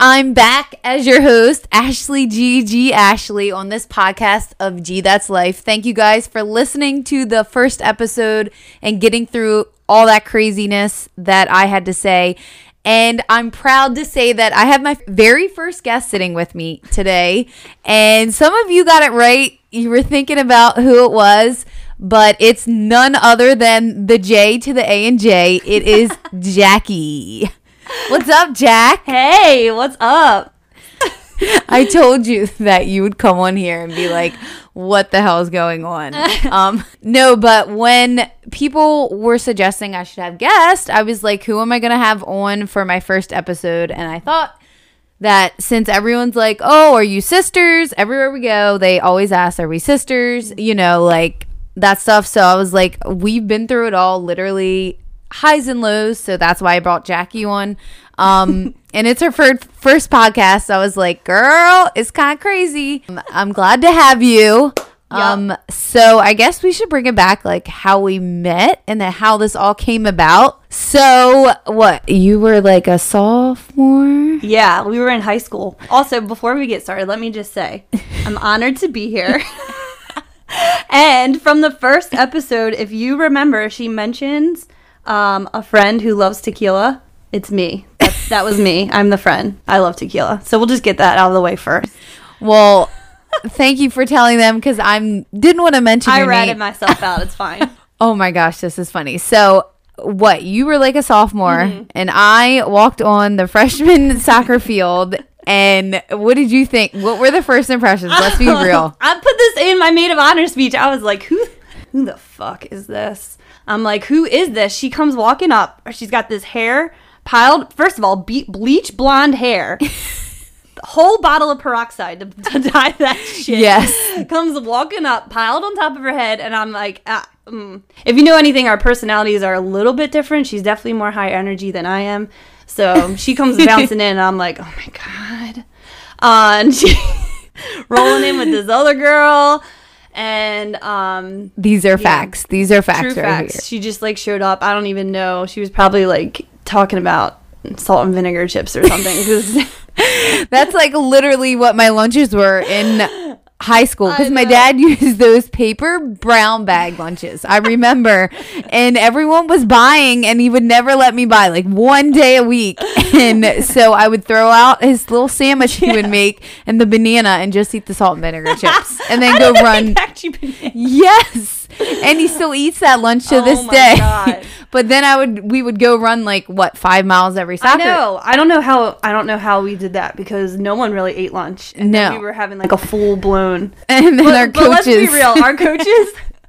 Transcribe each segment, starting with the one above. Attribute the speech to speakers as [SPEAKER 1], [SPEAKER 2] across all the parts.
[SPEAKER 1] Here we are. I'm back as your host, Ashley G. G. Ashley, on this podcast of G That's Life. Thank you guys for listening to the first episode and getting through all that craziness that I had to say. And I'm proud to say that I have my very first guest sitting with me today. And some of you got it right. You were thinking about who it was, but it's none other than the J to the A and J. It is Jackie. What's up, Jack?
[SPEAKER 2] Hey, what's up?
[SPEAKER 1] I told you that you would come on here and be like, what the hell is going on? Um, no, but when people were suggesting I should have guests, I was like, who am I going to have on for my first episode? And I thought that since everyone's like, oh, are you sisters? Everywhere we go, they always ask, are we sisters? You know, like that stuff. So I was like, we've been through it all, literally highs and lows. So that's why I brought Jackie on. Um, and it's her first first podcast. So I was like, girl, it's kind of crazy. Um, I'm glad to have you. Um, so I guess we should bring it back, like how we met and then how this all came about. So what? You were like a sophomore?
[SPEAKER 2] Yeah, we were in high school. Also, before we get started, let me just say I'm honored to be here. and from the first episode, if you remember, she mentions um, a friend who loves tequila. It's me. That's, that was me. I'm the friend. I love tequila. So we'll just get that out of the way first.
[SPEAKER 1] Well, thank you for telling them because I'm didn't want to mention.
[SPEAKER 2] I ratted
[SPEAKER 1] name.
[SPEAKER 2] myself out. It's fine.
[SPEAKER 1] Oh my gosh, this is funny. So, what you were like a sophomore,
[SPEAKER 2] Mm-hmm.
[SPEAKER 1] and I walked on the freshman soccer field. And what did you think? What were the first impressions? Let's be real.
[SPEAKER 2] I put this in my maid of honor speech. I was like, who who the fuck is this? I'm like, who is this? She comes walking up. She's got this hair piled. First of all, be- bleach blonde hair. Whole bottle of peroxide to, to dye that shit.
[SPEAKER 1] Yes.
[SPEAKER 2] Comes walking up, piled on top of her head, and I'm like, ah, mm. if you know anything, our personalities are a little bit different. She's definitely more high energy than I am. So she comes bouncing in, and I'm like, oh my god. Uh, and she rolling in with this other girl, and um,
[SPEAKER 1] These are facts. These are facts
[SPEAKER 2] true
[SPEAKER 1] right
[SPEAKER 2] facts. She just like showed up. I don't even know. She was probably like talking about salt and vinegar chips or something.
[SPEAKER 1] That's like literally what my lunches were in high school because my dad used those paper brown bag lunches. I remember, and everyone was buying, and he would never let me buy like one day a week. And so I would throw out his little sandwich he would make and the banana and just eat the salt and vinegar chips, and then go run.
[SPEAKER 2] think that you been-
[SPEAKER 1] Yes, and he still eats that lunch to
[SPEAKER 2] Oh
[SPEAKER 1] this
[SPEAKER 2] my
[SPEAKER 1] day.
[SPEAKER 2] God.
[SPEAKER 1] but then I would we would go run like what five miles every
[SPEAKER 2] I
[SPEAKER 1] soccer.
[SPEAKER 2] know. I don't know how. I don't know how we did that because no one really ate lunch. And then
[SPEAKER 1] No.
[SPEAKER 2] we were having like a full blown.
[SPEAKER 1] And then
[SPEAKER 2] But,
[SPEAKER 1] our
[SPEAKER 2] but let's be real. Our coaches.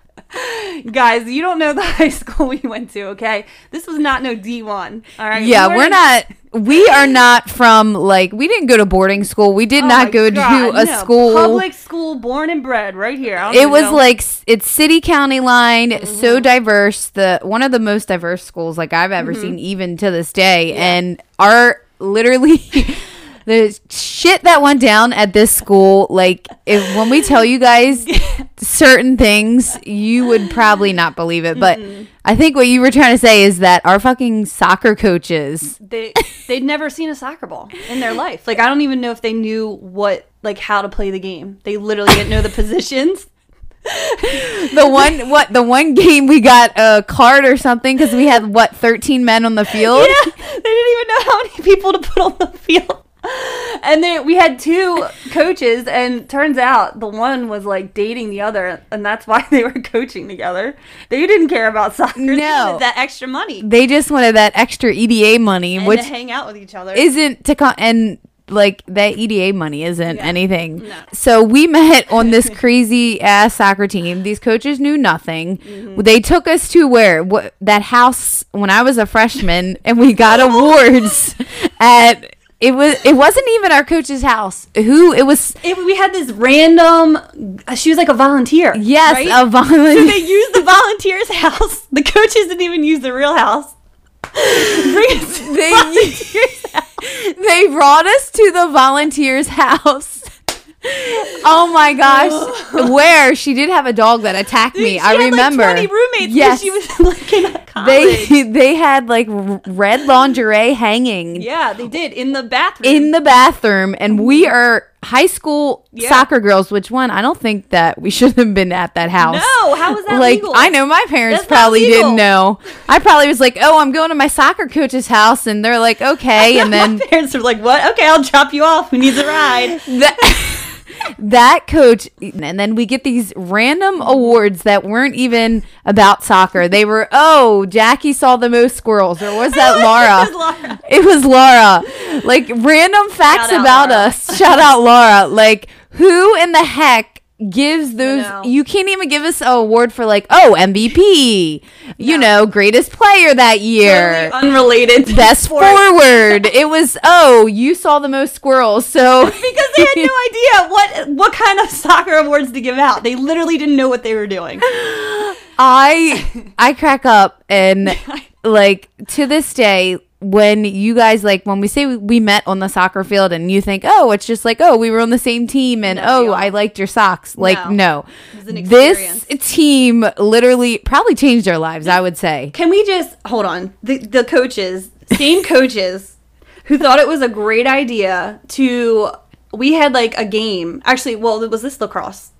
[SPEAKER 2] Guys, you don't know the high school we went to, okay? This was not no D1. All right.
[SPEAKER 1] yeah,
[SPEAKER 2] We
[SPEAKER 1] we're
[SPEAKER 2] weren't-
[SPEAKER 1] We are not from like we didn't go to boarding school. We did
[SPEAKER 2] Oh
[SPEAKER 1] not go
[SPEAKER 2] God,
[SPEAKER 1] to a
[SPEAKER 2] no.
[SPEAKER 1] school.
[SPEAKER 2] Public school, born and bred, right here.
[SPEAKER 1] It was
[SPEAKER 2] know.
[SPEAKER 1] like it's city county line, so
[SPEAKER 2] Mm-hmm.
[SPEAKER 1] diverse. The one of the most diverse schools like I've ever
[SPEAKER 2] Mm-hmm.
[SPEAKER 1] seen, even to this day. And our literally the shit that went down at this school, like if when we tell you guys certain things, you would probably not believe it. But
[SPEAKER 2] Mm-hmm.
[SPEAKER 1] I think what you were trying to say is that our fucking soccer coaches
[SPEAKER 2] they they'd never seen a soccer ball in their life. Like I don't even know if they knew what like how to play the game. They literally didn't know the positions.
[SPEAKER 1] the one what the one game we got a card or something because we had what 13 men on the field
[SPEAKER 2] Yeah, they didn't even know how many people to put on the field. And then we had two coaches, and turns out the one was like dating the other, and that's why they were coaching together. They didn't care about soccer.
[SPEAKER 1] No.
[SPEAKER 2] that extra money
[SPEAKER 1] they just wanted that extra eda money
[SPEAKER 2] and
[SPEAKER 1] which
[SPEAKER 2] to hang out with each other.
[SPEAKER 1] isn't to co- and like that eda money isn't anything
[SPEAKER 2] No.
[SPEAKER 1] so we met on this crazy ass soccer team these coaches knew nothing
[SPEAKER 2] Mm-hmm.
[SPEAKER 1] they took us to where what that house when i was a freshman and we got awards at it was it wasn't even our coach's house who it was
[SPEAKER 2] It- we had this random. She was like a volunteer.
[SPEAKER 1] yes
[SPEAKER 2] right?
[SPEAKER 1] a
[SPEAKER 2] So
[SPEAKER 1] volunteer
[SPEAKER 2] they used the volunteer's house. The coaches didn't even use the real house. The
[SPEAKER 1] They-
[SPEAKER 2] house.
[SPEAKER 1] they brought us to the volunteers house Oh my gosh. Where she did have a dog that attacked me.
[SPEAKER 2] She
[SPEAKER 1] I
[SPEAKER 2] had,
[SPEAKER 1] remember.
[SPEAKER 2] Like 20 roommates.
[SPEAKER 1] Yes.
[SPEAKER 2] She was like in college.
[SPEAKER 1] they they had like red lingerie hanging
[SPEAKER 2] yeah, they did in the bathroom.
[SPEAKER 1] in the bathroom and we mm-hmm. are high school
[SPEAKER 2] Yeah.
[SPEAKER 1] soccer girls which one I don't think that we should have been at that house.
[SPEAKER 2] no, how was that
[SPEAKER 1] like
[SPEAKER 2] legal?
[SPEAKER 1] I know my parents
[SPEAKER 2] That's
[SPEAKER 1] probably didn't know. I probably was like, "Oh, I'm going to my soccer coach's house," and they're like, "Okay," and then
[SPEAKER 2] my parents are like, "What? Okay, I'll drop you off. Who needs a ride?"
[SPEAKER 1] that that coach and then we get these random awards that weren't even about soccer. They were oh jackie saw the most squirrels. Or was that laura?
[SPEAKER 2] It was Laura.
[SPEAKER 1] it was laura. Like random facts about
[SPEAKER 2] Laura.
[SPEAKER 1] us. Shout out laura. Like who in the heck gives those you can't even give us an award for like oh mvp you know greatest player that year
[SPEAKER 2] Totally unrelated.
[SPEAKER 1] best
[SPEAKER 2] sports.
[SPEAKER 1] forward it was oh you saw the most squirrels so
[SPEAKER 2] because they had no idea what what kind of soccer awards to give out. They literally didn't know what they were doing.
[SPEAKER 1] I I crack up and like to this day when you guys like when we say we met on the soccer field and you think oh it's just like oh we were on the same team and
[SPEAKER 2] No,
[SPEAKER 1] oh. I liked your socks like
[SPEAKER 2] No.
[SPEAKER 1] no,
[SPEAKER 2] It
[SPEAKER 1] this team literally probably changed our lives I would say
[SPEAKER 2] Can we just hold on? The the coaches, same coaches, who thought it was a great idea to. We had like a game. Actually, well, was this lacrosse?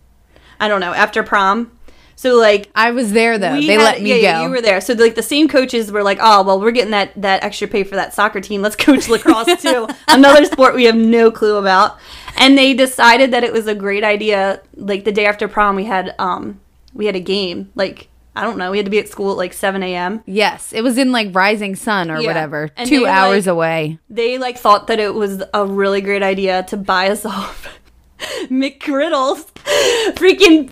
[SPEAKER 2] I don't know. After prom, so like
[SPEAKER 1] I was there though they
[SPEAKER 2] had-
[SPEAKER 1] let me
[SPEAKER 2] yeah,
[SPEAKER 1] go
[SPEAKER 2] yeah, you were there. So like the same coaches were like, "Oh, well, we're getting that that extra pay for that soccer team. Let's coach lacrosse too." Another sport we have no clue about. And they decided that it was a great idea. Like the day after prom, we had um we had a game. Like I don't know, we had to be at school at like seven a.m.
[SPEAKER 1] yes it was in like Rising Sun or
[SPEAKER 2] Yeah.
[SPEAKER 1] whatever
[SPEAKER 2] And
[SPEAKER 1] two hours
[SPEAKER 2] like-
[SPEAKER 1] away
[SPEAKER 2] They like thought that it was a really great idea to buy us off McGriddles, freaking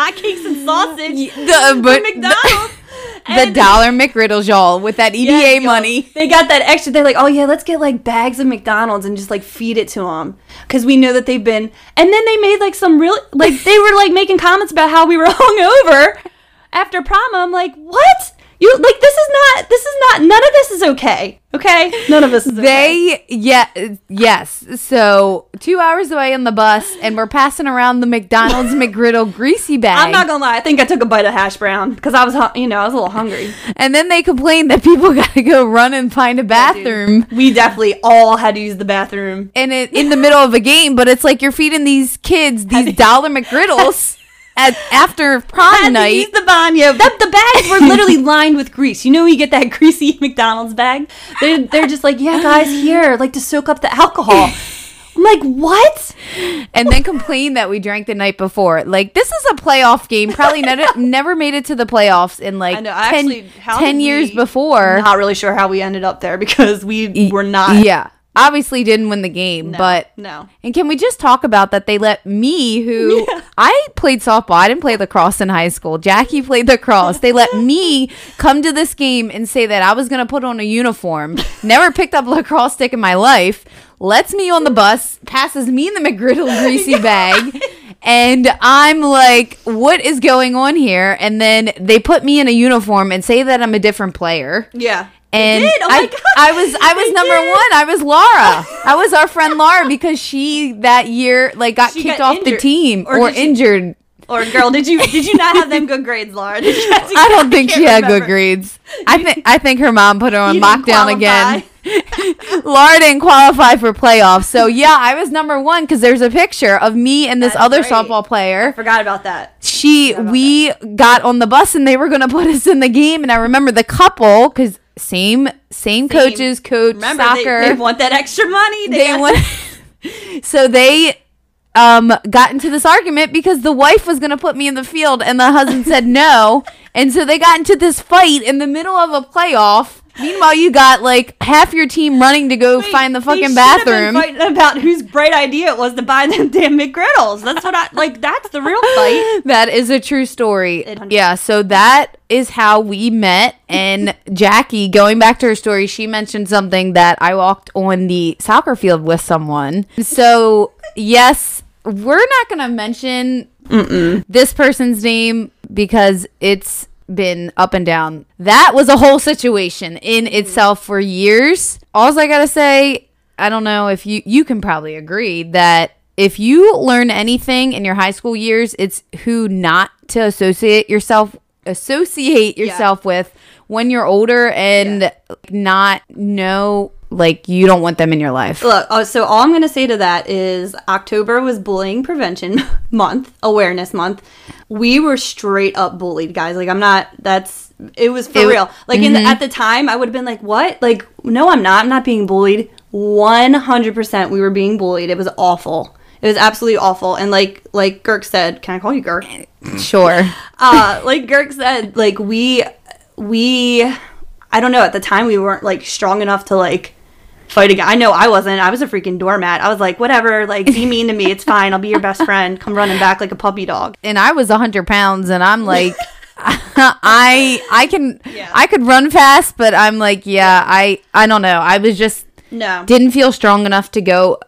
[SPEAKER 2] hotcakes and sausage
[SPEAKER 1] the uh,
[SPEAKER 2] from
[SPEAKER 1] but
[SPEAKER 2] McDonald's.
[SPEAKER 1] the
[SPEAKER 2] And-
[SPEAKER 1] dollar McGriddles y'all with that EDA
[SPEAKER 2] y'all.
[SPEAKER 1] money
[SPEAKER 2] They got that extra. They're like, oh yeah, let's get like bags of McDonald's and just like feed it to them because we know that they've been. And then they made like some real like they were like making comments about how we were hungover after prom. I'm like, what? You like this is not this is not none of this is okay. Okay, none of this is okay.
[SPEAKER 1] They yeah yes. So two hours away on the bus, and we're passing around the McDonald's McGriddle greasy bag.
[SPEAKER 2] I'm not gonna lie. I think I took a bite of hash brown because I was, you know, I was a little hungry.
[SPEAKER 1] and then they complained that people got to go run and find a bathroom.
[SPEAKER 2] We definitely all had to use the bathroom.
[SPEAKER 1] and it in the middle of a game, but it's like you're feeding these kids these dollar McGriddles at after prom
[SPEAKER 2] Had to
[SPEAKER 1] night.
[SPEAKER 2] use the banyo. The, the bags were literally lined with grease. You know, you get that greasy McDonald's bag. They they're just like, yeah, guys, here, like to soak up the alcohol. I'm like, what?
[SPEAKER 1] and then complain that we drank the night before. Like this is a playoff game. Probably never never made it to the playoffs in like
[SPEAKER 2] I know.
[SPEAKER 1] 10,
[SPEAKER 2] Actually,
[SPEAKER 1] 10
[SPEAKER 2] did
[SPEAKER 1] years
[SPEAKER 2] we-
[SPEAKER 1] before.
[SPEAKER 2] Not really sure how we ended up there because we
[SPEAKER 1] Y-
[SPEAKER 2] were not.
[SPEAKER 1] Yeah. Obviously didn't win the game,
[SPEAKER 2] No,
[SPEAKER 1] but
[SPEAKER 2] no.
[SPEAKER 1] And can we just talk about that they let me who I played softball. I didn't play lacrosse in high school. Jackie played lacrosse. They let me come to this game and say that I was going to put on a uniform. Never picked up a lacrosse stick in my life. Lets me on the bus, passes me in the McGriddle greasy bag. And I'm like, what is going on here? And then they put me in a uniform and say that I'm a different player.
[SPEAKER 2] Yeah.
[SPEAKER 1] And.
[SPEAKER 2] Oh
[SPEAKER 1] I. I was I was
[SPEAKER 2] They
[SPEAKER 1] number
[SPEAKER 2] did.
[SPEAKER 1] one. I was Laura. I was our friend Laura because she that year like got
[SPEAKER 2] She
[SPEAKER 1] kicked
[SPEAKER 2] got
[SPEAKER 1] off the team
[SPEAKER 2] Or
[SPEAKER 1] or,
[SPEAKER 2] did she-
[SPEAKER 1] injured.
[SPEAKER 2] Or girl, did you did you not have them good grades, Laura? Did you
[SPEAKER 1] I don't think she
[SPEAKER 2] can't
[SPEAKER 1] had good grades. I think I think her mom put her on lockdown again. Laura didn't qualify for playoffs, so yeah, I was number one because there's a picture of me and this
[SPEAKER 2] That's
[SPEAKER 1] other
[SPEAKER 2] right.
[SPEAKER 1] softball player.
[SPEAKER 2] Forgot about that.
[SPEAKER 1] She
[SPEAKER 2] about
[SPEAKER 1] we got on the bus and they were gonna put us in the game, and I remember the couple because same same coaches coach
[SPEAKER 2] Remember,
[SPEAKER 1] soccer.
[SPEAKER 2] They, they want that extra money.
[SPEAKER 1] they
[SPEAKER 2] got-
[SPEAKER 1] went so they um got into this argument because the wife was going to put me in the field and the husband said no and so they got into this fight in the middle of a playoff meanwhile you got like half your team running to go
[SPEAKER 2] Wait,
[SPEAKER 1] find the fucking bathroom
[SPEAKER 2] Fighting about whose bright idea it was to buy them damn McGriddles. That's what I like. That's the real fight.
[SPEAKER 1] that is a true story yeah so that is how we met and jackie going back to her story she mentioned something that i walked on the soccer field with someone so yes we're not gonna mention this person's name because it's been up and down. That was a whole situation in mm-hmm. itself for years. All i gotta say i don't know if you you can probably agree that if you learn anything in your high school years, it's who not to associate yourself associate yourself with when you're older and not know like you don't want them in your life.
[SPEAKER 2] Look, oh, so all I'm going to say to that is October was bullying prevention month, awareness month. We were straight up bullied, guys. Like I'm not that's it was for
[SPEAKER 1] It-
[SPEAKER 2] real. Like in the, at the time I would have been like, "What?" Like, "No, I'm not. I'm not being bullied." 100% we were being bullied. It was awful. It was absolutely awful. And like like Girk said, can I call you Girk?
[SPEAKER 1] Sure.
[SPEAKER 2] uh like Girk said, like we we I don't know, at the time we weren't like strong enough to like fight again. I know I wasn't. I was a freaking doormat. I was like, whatever, like be mean to me. It's fine. I'll be your best friend. Come running back like a puppy dog.
[SPEAKER 1] and I was 100 pounds and I'm like I I can
[SPEAKER 2] Yeah.
[SPEAKER 1] I could run fast but I'm like yeah I I don't know I was just
[SPEAKER 2] No.
[SPEAKER 1] didn't feel strong enough to go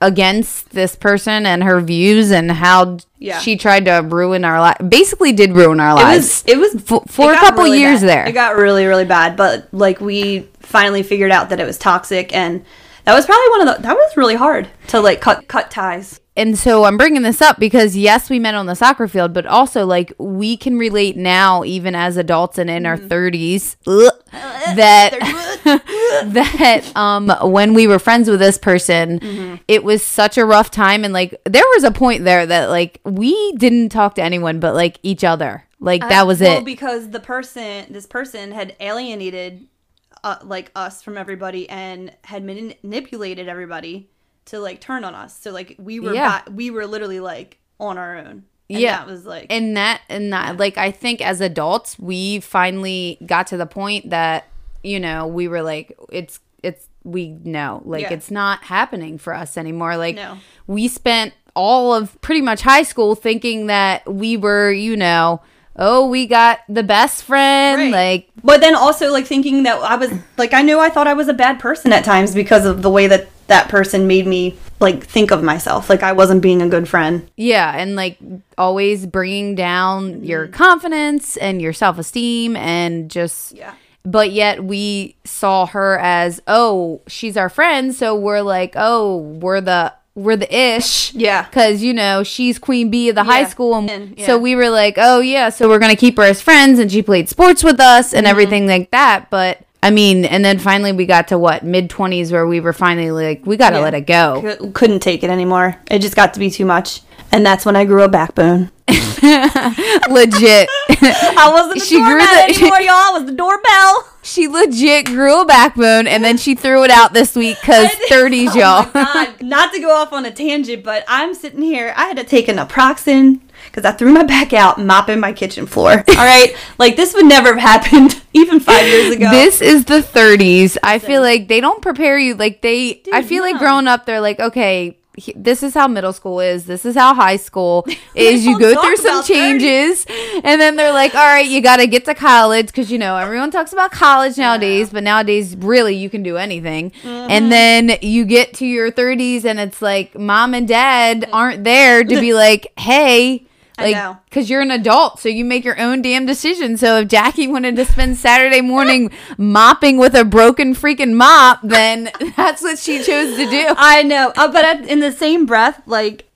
[SPEAKER 1] against this person and her views and how
[SPEAKER 2] Yeah.
[SPEAKER 1] she tried to ruin our life basically did ruin our
[SPEAKER 2] it
[SPEAKER 1] lives
[SPEAKER 2] was it was
[SPEAKER 1] for, for
[SPEAKER 2] it
[SPEAKER 1] a couple
[SPEAKER 2] really
[SPEAKER 1] years
[SPEAKER 2] bad.
[SPEAKER 1] there
[SPEAKER 2] It got really really bad, but like we finally figured out that it was toxic and that was probably one of the that was really hard to like cut cut ties.
[SPEAKER 1] and so I'm bringing this up because yes, we met on the soccer field, but also like we can relate now, even as adults and in our mm-hmm. 30s, ugh, that that um when we were friends with this person, it was such a rough time, and like there was a point there that like we didn't talk to anyone but like each other, like that was
[SPEAKER 2] well,
[SPEAKER 1] it.
[SPEAKER 2] because the person, this person had alienated, uh, like us from everybody, and had mani- manipulated everybody to like turn on us. So like we were,
[SPEAKER 1] Yeah.
[SPEAKER 2] ba- we were literally like on our own. And
[SPEAKER 1] Yeah.
[SPEAKER 2] that was like,
[SPEAKER 1] and that and that like i think as adults we finally got to the point that you know we were like it's it's we know like
[SPEAKER 2] Yeah.
[SPEAKER 1] it's not happening for us anymore like
[SPEAKER 2] No.
[SPEAKER 1] we spent all of pretty much high school thinking that we were you know oh we got the best friend
[SPEAKER 2] Right.
[SPEAKER 1] like
[SPEAKER 2] but then also like thinking that I was like, I knew I thought I was a bad person at times because of the way that that person made me like think of myself. Like I wasn't being a good friend.
[SPEAKER 1] yeah and like always bringing down your mm. confidence and your self-esteem and just
[SPEAKER 2] Yeah.
[SPEAKER 1] But yet we saw her as oh she's our friend so we're like oh we're the we're the ish
[SPEAKER 2] Yeah.
[SPEAKER 1] because you know she's queen bee of the high school and
[SPEAKER 2] yeah.
[SPEAKER 1] so we were like oh yeah so we're gonna keep her as friends and she played sports with us
[SPEAKER 2] Mm-hmm.
[SPEAKER 1] and everything like that but i mean and then finally we got to what mid 20s where we were finally like we gotta
[SPEAKER 2] Yeah.
[SPEAKER 1] let it go
[SPEAKER 2] Cou- Couldn't take it anymore. It just got to be too much. And that's when I grew a backbone.
[SPEAKER 1] legit
[SPEAKER 2] I wasn't the
[SPEAKER 1] She grew the-
[SPEAKER 2] anymore, y'all. I was the doorbell.
[SPEAKER 1] she legit grew a backbone and then she threw it out this week because 30s y'all
[SPEAKER 2] Oh my God. Not to go off on a tangent, but I'm sitting here. I had to take an naproxen because I threw my back out mopping my kitchen floor. All right, like this would never have happened even five years ago.
[SPEAKER 1] This is the 30s. I feel like they don't prepare you like they I feel like growing up they're like, okay, he- this is how middle school is. This is how high school is. you go through some
[SPEAKER 2] about 30.
[SPEAKER 1] changes and then they're like, "All right, you got to get to college cuz you know, everyone talks about college nowadays, but nowadays really you can do anything."
[SPEAKER 2] Mm-hmm.
[SPEAKER 1] And then you get to your 30s and it's like mom and dad
[SPEAKER 2] Mm.
[SPEAKER 1] aren't there to be like, "Hey, like because you're an adult, so you make your own damn decision. So if Jackie wanted to spend Saturday morning mopping with a broken freaking mop, then that's what she chose to do.
[SPEAKER 2] I know, uh, but in the same breath, like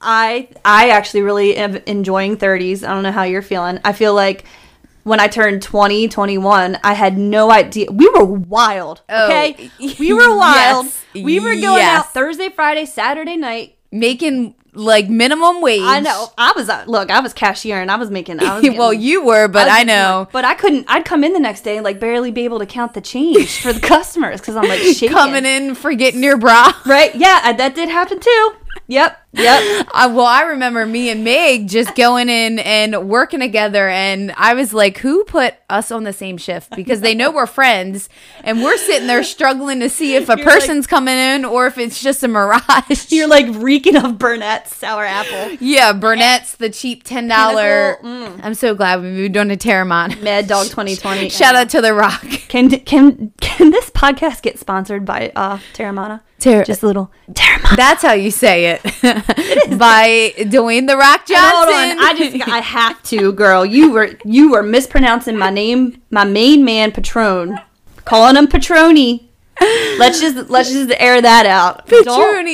[SPEAKER 2] I, I actually really am enjoying 30s. I don't know how you're feeling. I feel like when I turned 20, 21, I had no idea. We were wild.
[SPEAKER 1] Oh,
[SPEAKER 2] Okay, we were wild.
[SPEAKER 1] yes,
[SPEAKER 2] We were going
[SPEAKER 1] yes.
[SPEAKER 2] out Thursday, Friday, Saturday night.
[SPEAKER 1] Making like minimum wage.
[SPEAKER 2] I know. I was uh, look. I was cashier and I was making. I was
[SPEAKER 1] well, you were, but
[SPEAKER 2] was
[SPEAKER 1] I know.
[SPEAKER 2] But I couldn't. I'd come in the next day and like barely be able to count the change for the customers because I'm like shaking.
[SPEAKER 1] Coming in, forgetting your bra.
[SPEAKER 2] Right? Yeah, that did happen too. Yep. Yep.
[SPEAKER 1] Uh, well, I remember me and Meg just going in and working together, and I was like, "Who put us on the same shift?" Because they know we're friends, and we're sitting there struggling to see if a
[SPEAKER 2] You're like-
[SPEAKER 1] person's coming in or if it's just a mirage.
[SPEAKER 2] You're like reeking of Burnett's sour apple.
[SPEAKER 1] yeah, Burnett's the cheap ten dollar.
[SPEAKER 2] Pinnacle,
[SPEAKER 1] I'm so glad we moved on to Terramon.
[SPEAKER 2] Mad Dog 2020.
[SPEAKER 1] Shout out to the Rock.
[SPEAKER 2] Can can can this podcast get sponsored by uh Teremana?
[SPEAKER 1] Ter-
[SPEAKER 2] Just a little.
[SPEAKER 1] That's how you say it. By Dwayne the Rock Johnson.
[SPEAKER 2] Hold on, I just I have to, girl. You were you were mispronouncing my name, my main man Patron, calling him Patroni. Let's just let's just air that out. Don't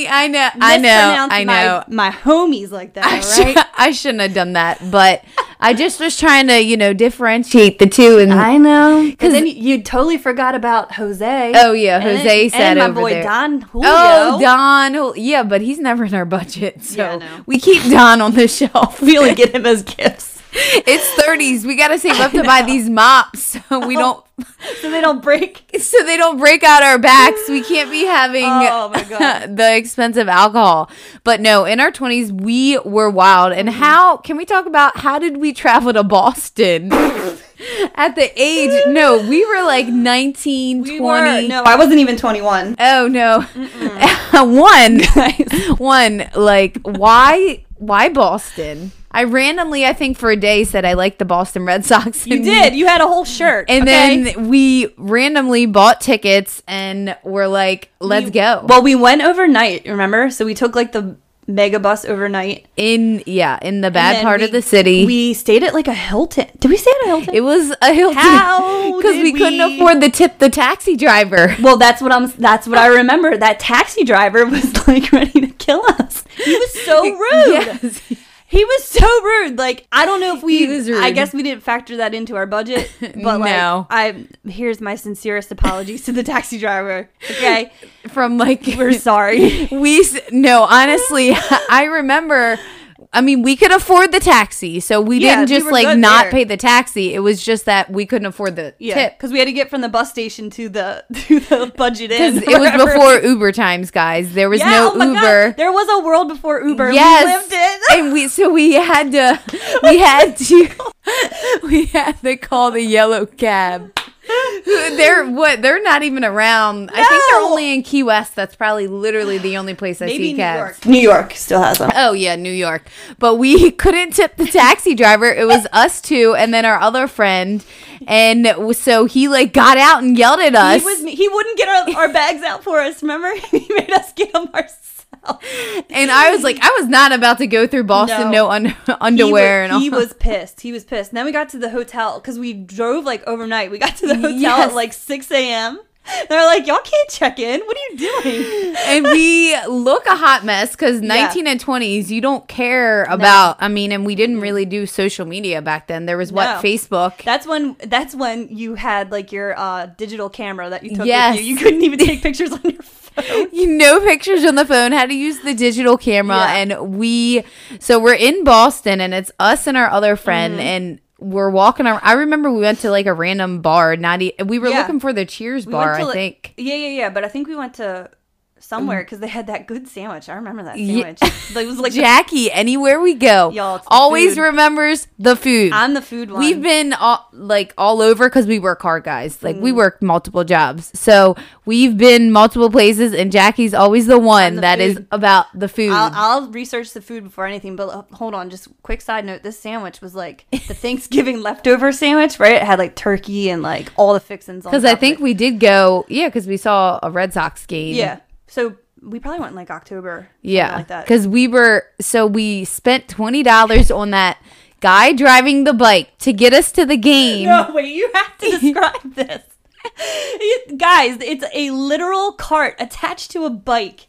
[SPEAKER 1] I know. I know. I know.
[SPEAKER 2] My, my homies like that,
[SPEAKER 1] I,
[SPEAKER 2] right?
[SPEAKER 1] I shouldn't have done that, but I just was trying to, you know, differentiate the two. And
[SPEAKER 2] I know. Because then you, you totally forgot about Jose.
[SPEAKER 1] Oh, yeah,
[SPEAKER 2] And-
[SPEAKER 1] Jose sat
[SPEAKER 2] and my
[SPEAKER 1] over
[SPEAKER 2] boy
[SPEAKER 1] there.
[SPEAKER 2] Don Julio.
[SPEAKER 1] oh, Don. Yeah, but he's never in our budget, so
[SPEAKER 2] Yeah,
[SPEAKER 1] we keep Don on the shelf.
[SPEAKER 2] We only get him as gifts.
[SPEAKER 1] it's thirties. We gotta save up to buy these mops, so we don't,
[SPEAKER 2] so they don't break.
[SPEAKER 1] so they don't break out our backs. We can't be having
[SPEAKER 2] Oh, my God.
[SPEAKER 1] the expensive alcohol. But no, in our twenties, we were wild. And
[SPEAKER 2] Mm-hmm.
[SPEAKER 1] how can we talk about how did we travel to Boston? At the age, no, we were like 19,
[SPEAKER 2] We
[SPEAKER 1] 20.
[SPEAKER 2] were. No, I wasn't even 21.
[SPEAKER 1] Oh no. one one like why why Boston? I randomly I think for a day said I like the Boston Red Sox.
[SPEAKER 2] You did. You had a whole shirt.
[SPEAKER 1] And
[SPEAKER 2] okay?
[SPEAKER 1] then we randomly bought tickets and we're like, let's
[SPEAKER 2] We-
[SPEAKER 1] go.
[SPEAKER 2] Well, we went overnight, remember? So we took like the mega bus overnight.
[SPEAKER 1] in yeah, in the bad part
[SPEAKER 2] we-
[SPEAKER 1] of the city.
[SPEAKER 2] We stayed at like a Hilton. Did we stay at a Hilton?
[SPEAKER 1] it was a Hilton
[SPEAKER 2] How
[SPEAKER 1] because
[SPEAKER 2] did
[SPEAKER 1] we couldn't afford the tip the taxi driver.
[SPEAKER 2] well, that's what I'm. That's what I remember. That taxi driver was like ready to kill us. He was so rude.
[SPEAKER 1] Yes.
[SPEAKER 2] He was so rude. Like I don't know if we.
[SPEAKER 1] He was
[SPEAKER 2] I guess we didn't factor that into our budget. But like,
[SPEAKER 1] No.
[SPEAKER 2] I here's my sincerest apologies to the taxi driver. Okay,
[SPEAKER 1] From like
[SPEAKER 2] we're sorry.
[SPEAKER 1] we no honestly i remember i mean we could afford the taxi so we
[SPEAKER 2] Yeah,
[SPEAKER 1] didn't just
[SPEAKER 2] were
[SPEAKER 1] like not
[SPEAKER 2] there.
[SPEAKER 1] pay the taxi. It was just that we couldn't afford the
[SPEAKER 2] Yeah,
[SPEAKER 1] tip.
[SPEAKER 2] because we had to get from the bus station to the to the budget in.
[SPEAKER 1] because it was before uber times guys. There was
[SPEAKER 2] Yeah,
[SPEAKER 1] no
[SPEAKER 2] oh my God,
[SPEAKER 1] uber.
[SPEAKER 2] There was a world before Uber.
[SPEAKER 1] yes.
[SPEAKER 2] we
[SPEAKER 1] and we so we had to we had to we had to call the yellow cab they're what they're not even around i think they're only in key west that's probably literally the only place i
[SPEAKER 2] Maybe
[SPEAKER 1] see
[SPEAKER 2] New
[SPEAKER 1] cabs
[SPEAKER 2] York. New York still has them.
[SPEAKER 1] Oh yeah, New York. But we couldn't tip the taxi driver. It was us two and then our other friend. And so he like got out and yelled at us.
[SPEAKER 2] He was he wouldn't get our, our bags out for us. Remember, he made us get them ourselves.
[SPEAKER 1] And I was like, I was not about to go through Boston no,
[SPEAKER 2] No.
[SPEAKER 1] un-
[SPEAKER 2] He
[SPEAKER 1] underwear and all.
[SPEAKER 2] he was pissed. He was pissed. And then we got to the hotel because we drove like overnight. We got to the hotel
[SPEAKER 1] Yes.
[SPEAKER 2] at like six a.m. They're like, y'all can't check in. What are you doing?
[SPEAKER 1] and we look a hot mess because 19 and 20s, you don't care about. I mean, and we didn't really do social media back then. There was what
[SPEAKER 2] No.
[SPEAKER 1] Facebook.
[SPEAKER 2] That's when that's when you had like your uh, digital camera that you took
[SPEAKER 1] Yes.
[SPEAKER 2] with you. You couldn't even take pictures on your phone.
[SPEAKER 1] you know pictures on the phone how to use the digital camera
[SPEAKER 2] Yeah.
[SPEAKER 1] and we so we're in boston and it's us and our other friend
[SPEAKER 2] Mm-hmm.
[SPEAKER 1] and we're walking around i remember we went to like a random bar not e- we were
[SPEAKER 2] Yeah.
[SPEAKER 1] looking for the cheers
[SPEAKER 2] We
[SPEAKER 1] bar
[SPEAKER 2] went to,
[SPEAKER 1] i
[SPEAKER 2] like-
[SPEAKER 1] think
[SPEAKER 2] Yeah, yeah, yeah. But I think we went to somewhere because they had that good sandwich. I remember that
[SPEAKER 1] Yeah.
[SPEAKER 2] sandwich. It was like the-
[SPEAKER 1] jackie anywhere we go
[SPEAKER 2] Y'all,
[SPEAKER 1] always
[SPEAKER 2] food.
[SPEAKER 1] remembers the food
[SPEAKER 2] I'm the food one.
[SPEAKER 1] We've been all, like all over because we work hard, guys. Like
[SPEAKER 2] Mm.
[SPEAKER 1] we work multiple jobs, so we've been multiple places. And Jackie's always the one
[SPEAKER 2] the
[SPEAKER 1] that is
[SPEAKER 2] food.
[SPEAKER 1] about the food.
[SPEAKER 2] I'll, I'll research the food before anything, but uh, hold on. Just quick side note: this sandwich was like the Thanksgiving leftover sandwich, right? It had like turkey and like all the fixings.
[SPEAKER 1] Because I think we did go, yeah, because we saw a Red Sox game.
[SPEAKER 2] yeah. So we probably went in like October.
[SPEAKER 1] Yeah.
[SPEAKER 2] like that.
[SPEAKER 1] Because we were, so we spent $20 on that guy driving the bike to get us to the game.
[SPEAKER 2] No, wait, you have to describe this. Guys, it's a literal cart attached to a bike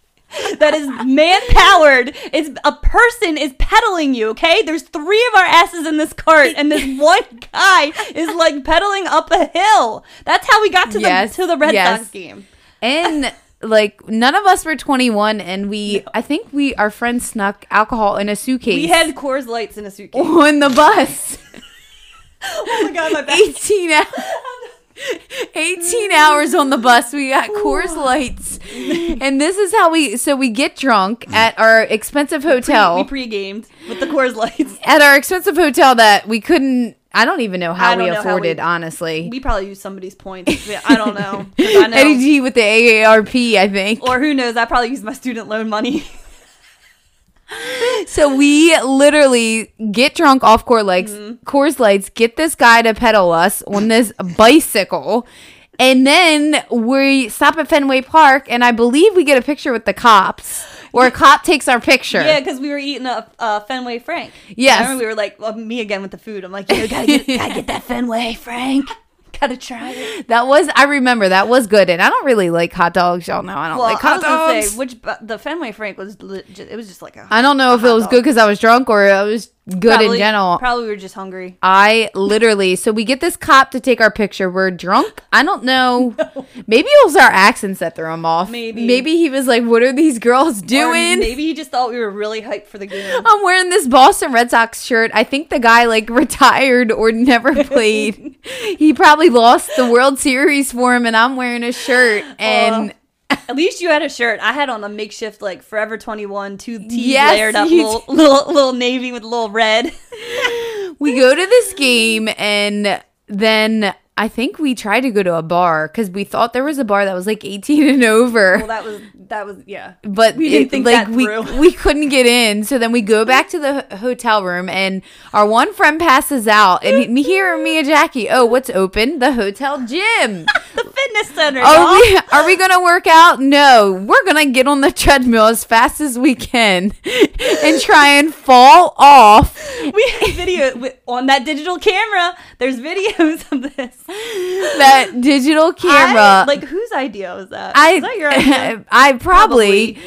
[SPEAKER 2] that is man powered. It's a person is pedaling you, okay? There's three of our asses in this cart, and this one guy is like pedaling up a hill. That's how we got to
[SPEAKER 1] Yes,
[SPEAKER 2] the to the Red
[SPEAKER 1] yes.
[SPEAKER 2] Sox game.
[SPEAKER 1] And like none of us were 21 and we, I think we, our friends snuck alcohol in a suitcase.
[SPEAKER 2] We had Coors Lights in a suitcase.
[SPEAKER 1] on the bus.
[SPEAKER 2] Oh my god, my back.
[SPEAKER 1] 18 hours. 18 hours on the bus. We got Coors Lights. And this is how we so we get drunk at our expensive hotel.
[SPEAKER 2] We pre-gamed with the Coors Lights.
[SPEAKER 1] at our expensive hotel that we couldn't I don't even know how we
[SPEAKER 2] know how
[SPEAKER 1] afforded,
[SPEAKER 2] we-
[SPEAKER 1] honestly.
[SPEAKER 2] We probably used somebody's points. I don't know. I know.
[SPEAKER 1] Eddie G with the AARP, I think.
[SPEAKER 2] Or who knows? I probably used my student loan money.
[SPEAKER 1] So we literally get drunk off Coors Lights,
[SPEAKER 2] Mm-hmm.
[SPEAKER 1] Coors Lights, get this guy to pedal us on this bicycle, and then we stop at Fenway Park, and I believe we get a picture with the cops, where a cop takes our picture.
[SPEAKER 2] Yeah, because we were eating a, a uh, Fenway Frank.
[SPEAKER 1] Yes.
[SPEAKER 2] We were like, well, me again with the food. I'm like, you gotta get, gotta get that Fenway Frank. Gotta try it.
[SPEAKER 1] That was I remember that was good, and I don't really like hot dogs. Y'all know I don't
[SPEAKER 2] Well,
[SPEAKER 1] like
[SPEAKER 2] I
[SPEAKER 1] hot dogs.
[SPEAKER 2] say which the Fenway Frank was. It was just like a.
[SPEAKER 1] I don't know if it was good because I was drunk or it was good in general.
[SPEAKER 2] Probably we were just hungry.
[SPEAKER 1] I literally, so we get this cop to take our picture. We're drunk. I don't know. Maybe it was our accents that threw him off.
[SPEAKER 2] Maybe.
[SPEAKER 1] Maybe he was like, "What are these girls
[SPEAKER 2] Or
[SPEAKER 1] doing?"
[SPEAKER 2] maybe he just thought we were really hyped for the game.
[SPEAKER 1] I'm wearing this Boston Red Sox shirt. I think the guy like retired or never played. he probably lost the World Series for him, and I'm wearing a shirt. And
[SPEAKER 2] At least you had a shirt. I had on a makeshift like Forever 21 two T's
[SPEAKER 1] Yes,
[SPEAKER 2] layered up little, little little navy with a little red.
[SPEAKER 1] we go to this game, and then I think we tried to go to a bar because we thought there was a bar that was like 18 and over.
[SPEAKER 2] well, that was that was yeah.
[SPEAKER 1] but
[SPEAKER 2] We didn't
[SPEAKER 1] it-
[SPEAKER 2] think
[SPEAKER 1] like
[SPEAKER 2] that
[SPEAKER 1] we
[SPEAKER 2] through.
[SPEAKER 1] we couldn't get in so then we go back to the hotel room and our one friend passes out and me here me and jackie oh what's open the hotel gym
[SPEAKER 2] The fitness center.
[SPEAKER 1] are we are we gonna work out no we're gonna get on the treadmill as fast as we can and try and fall off
[SPEAKER 2] we have video on that digital camera. There's videos of this.
[SPEAKER 1] that digital camera
[SPEAKER 2] I- like whose idea was that?
[SPEAKER 1] I,
[SPEAKER 2] Is that your idea?
[SPEAKER 1] I probably,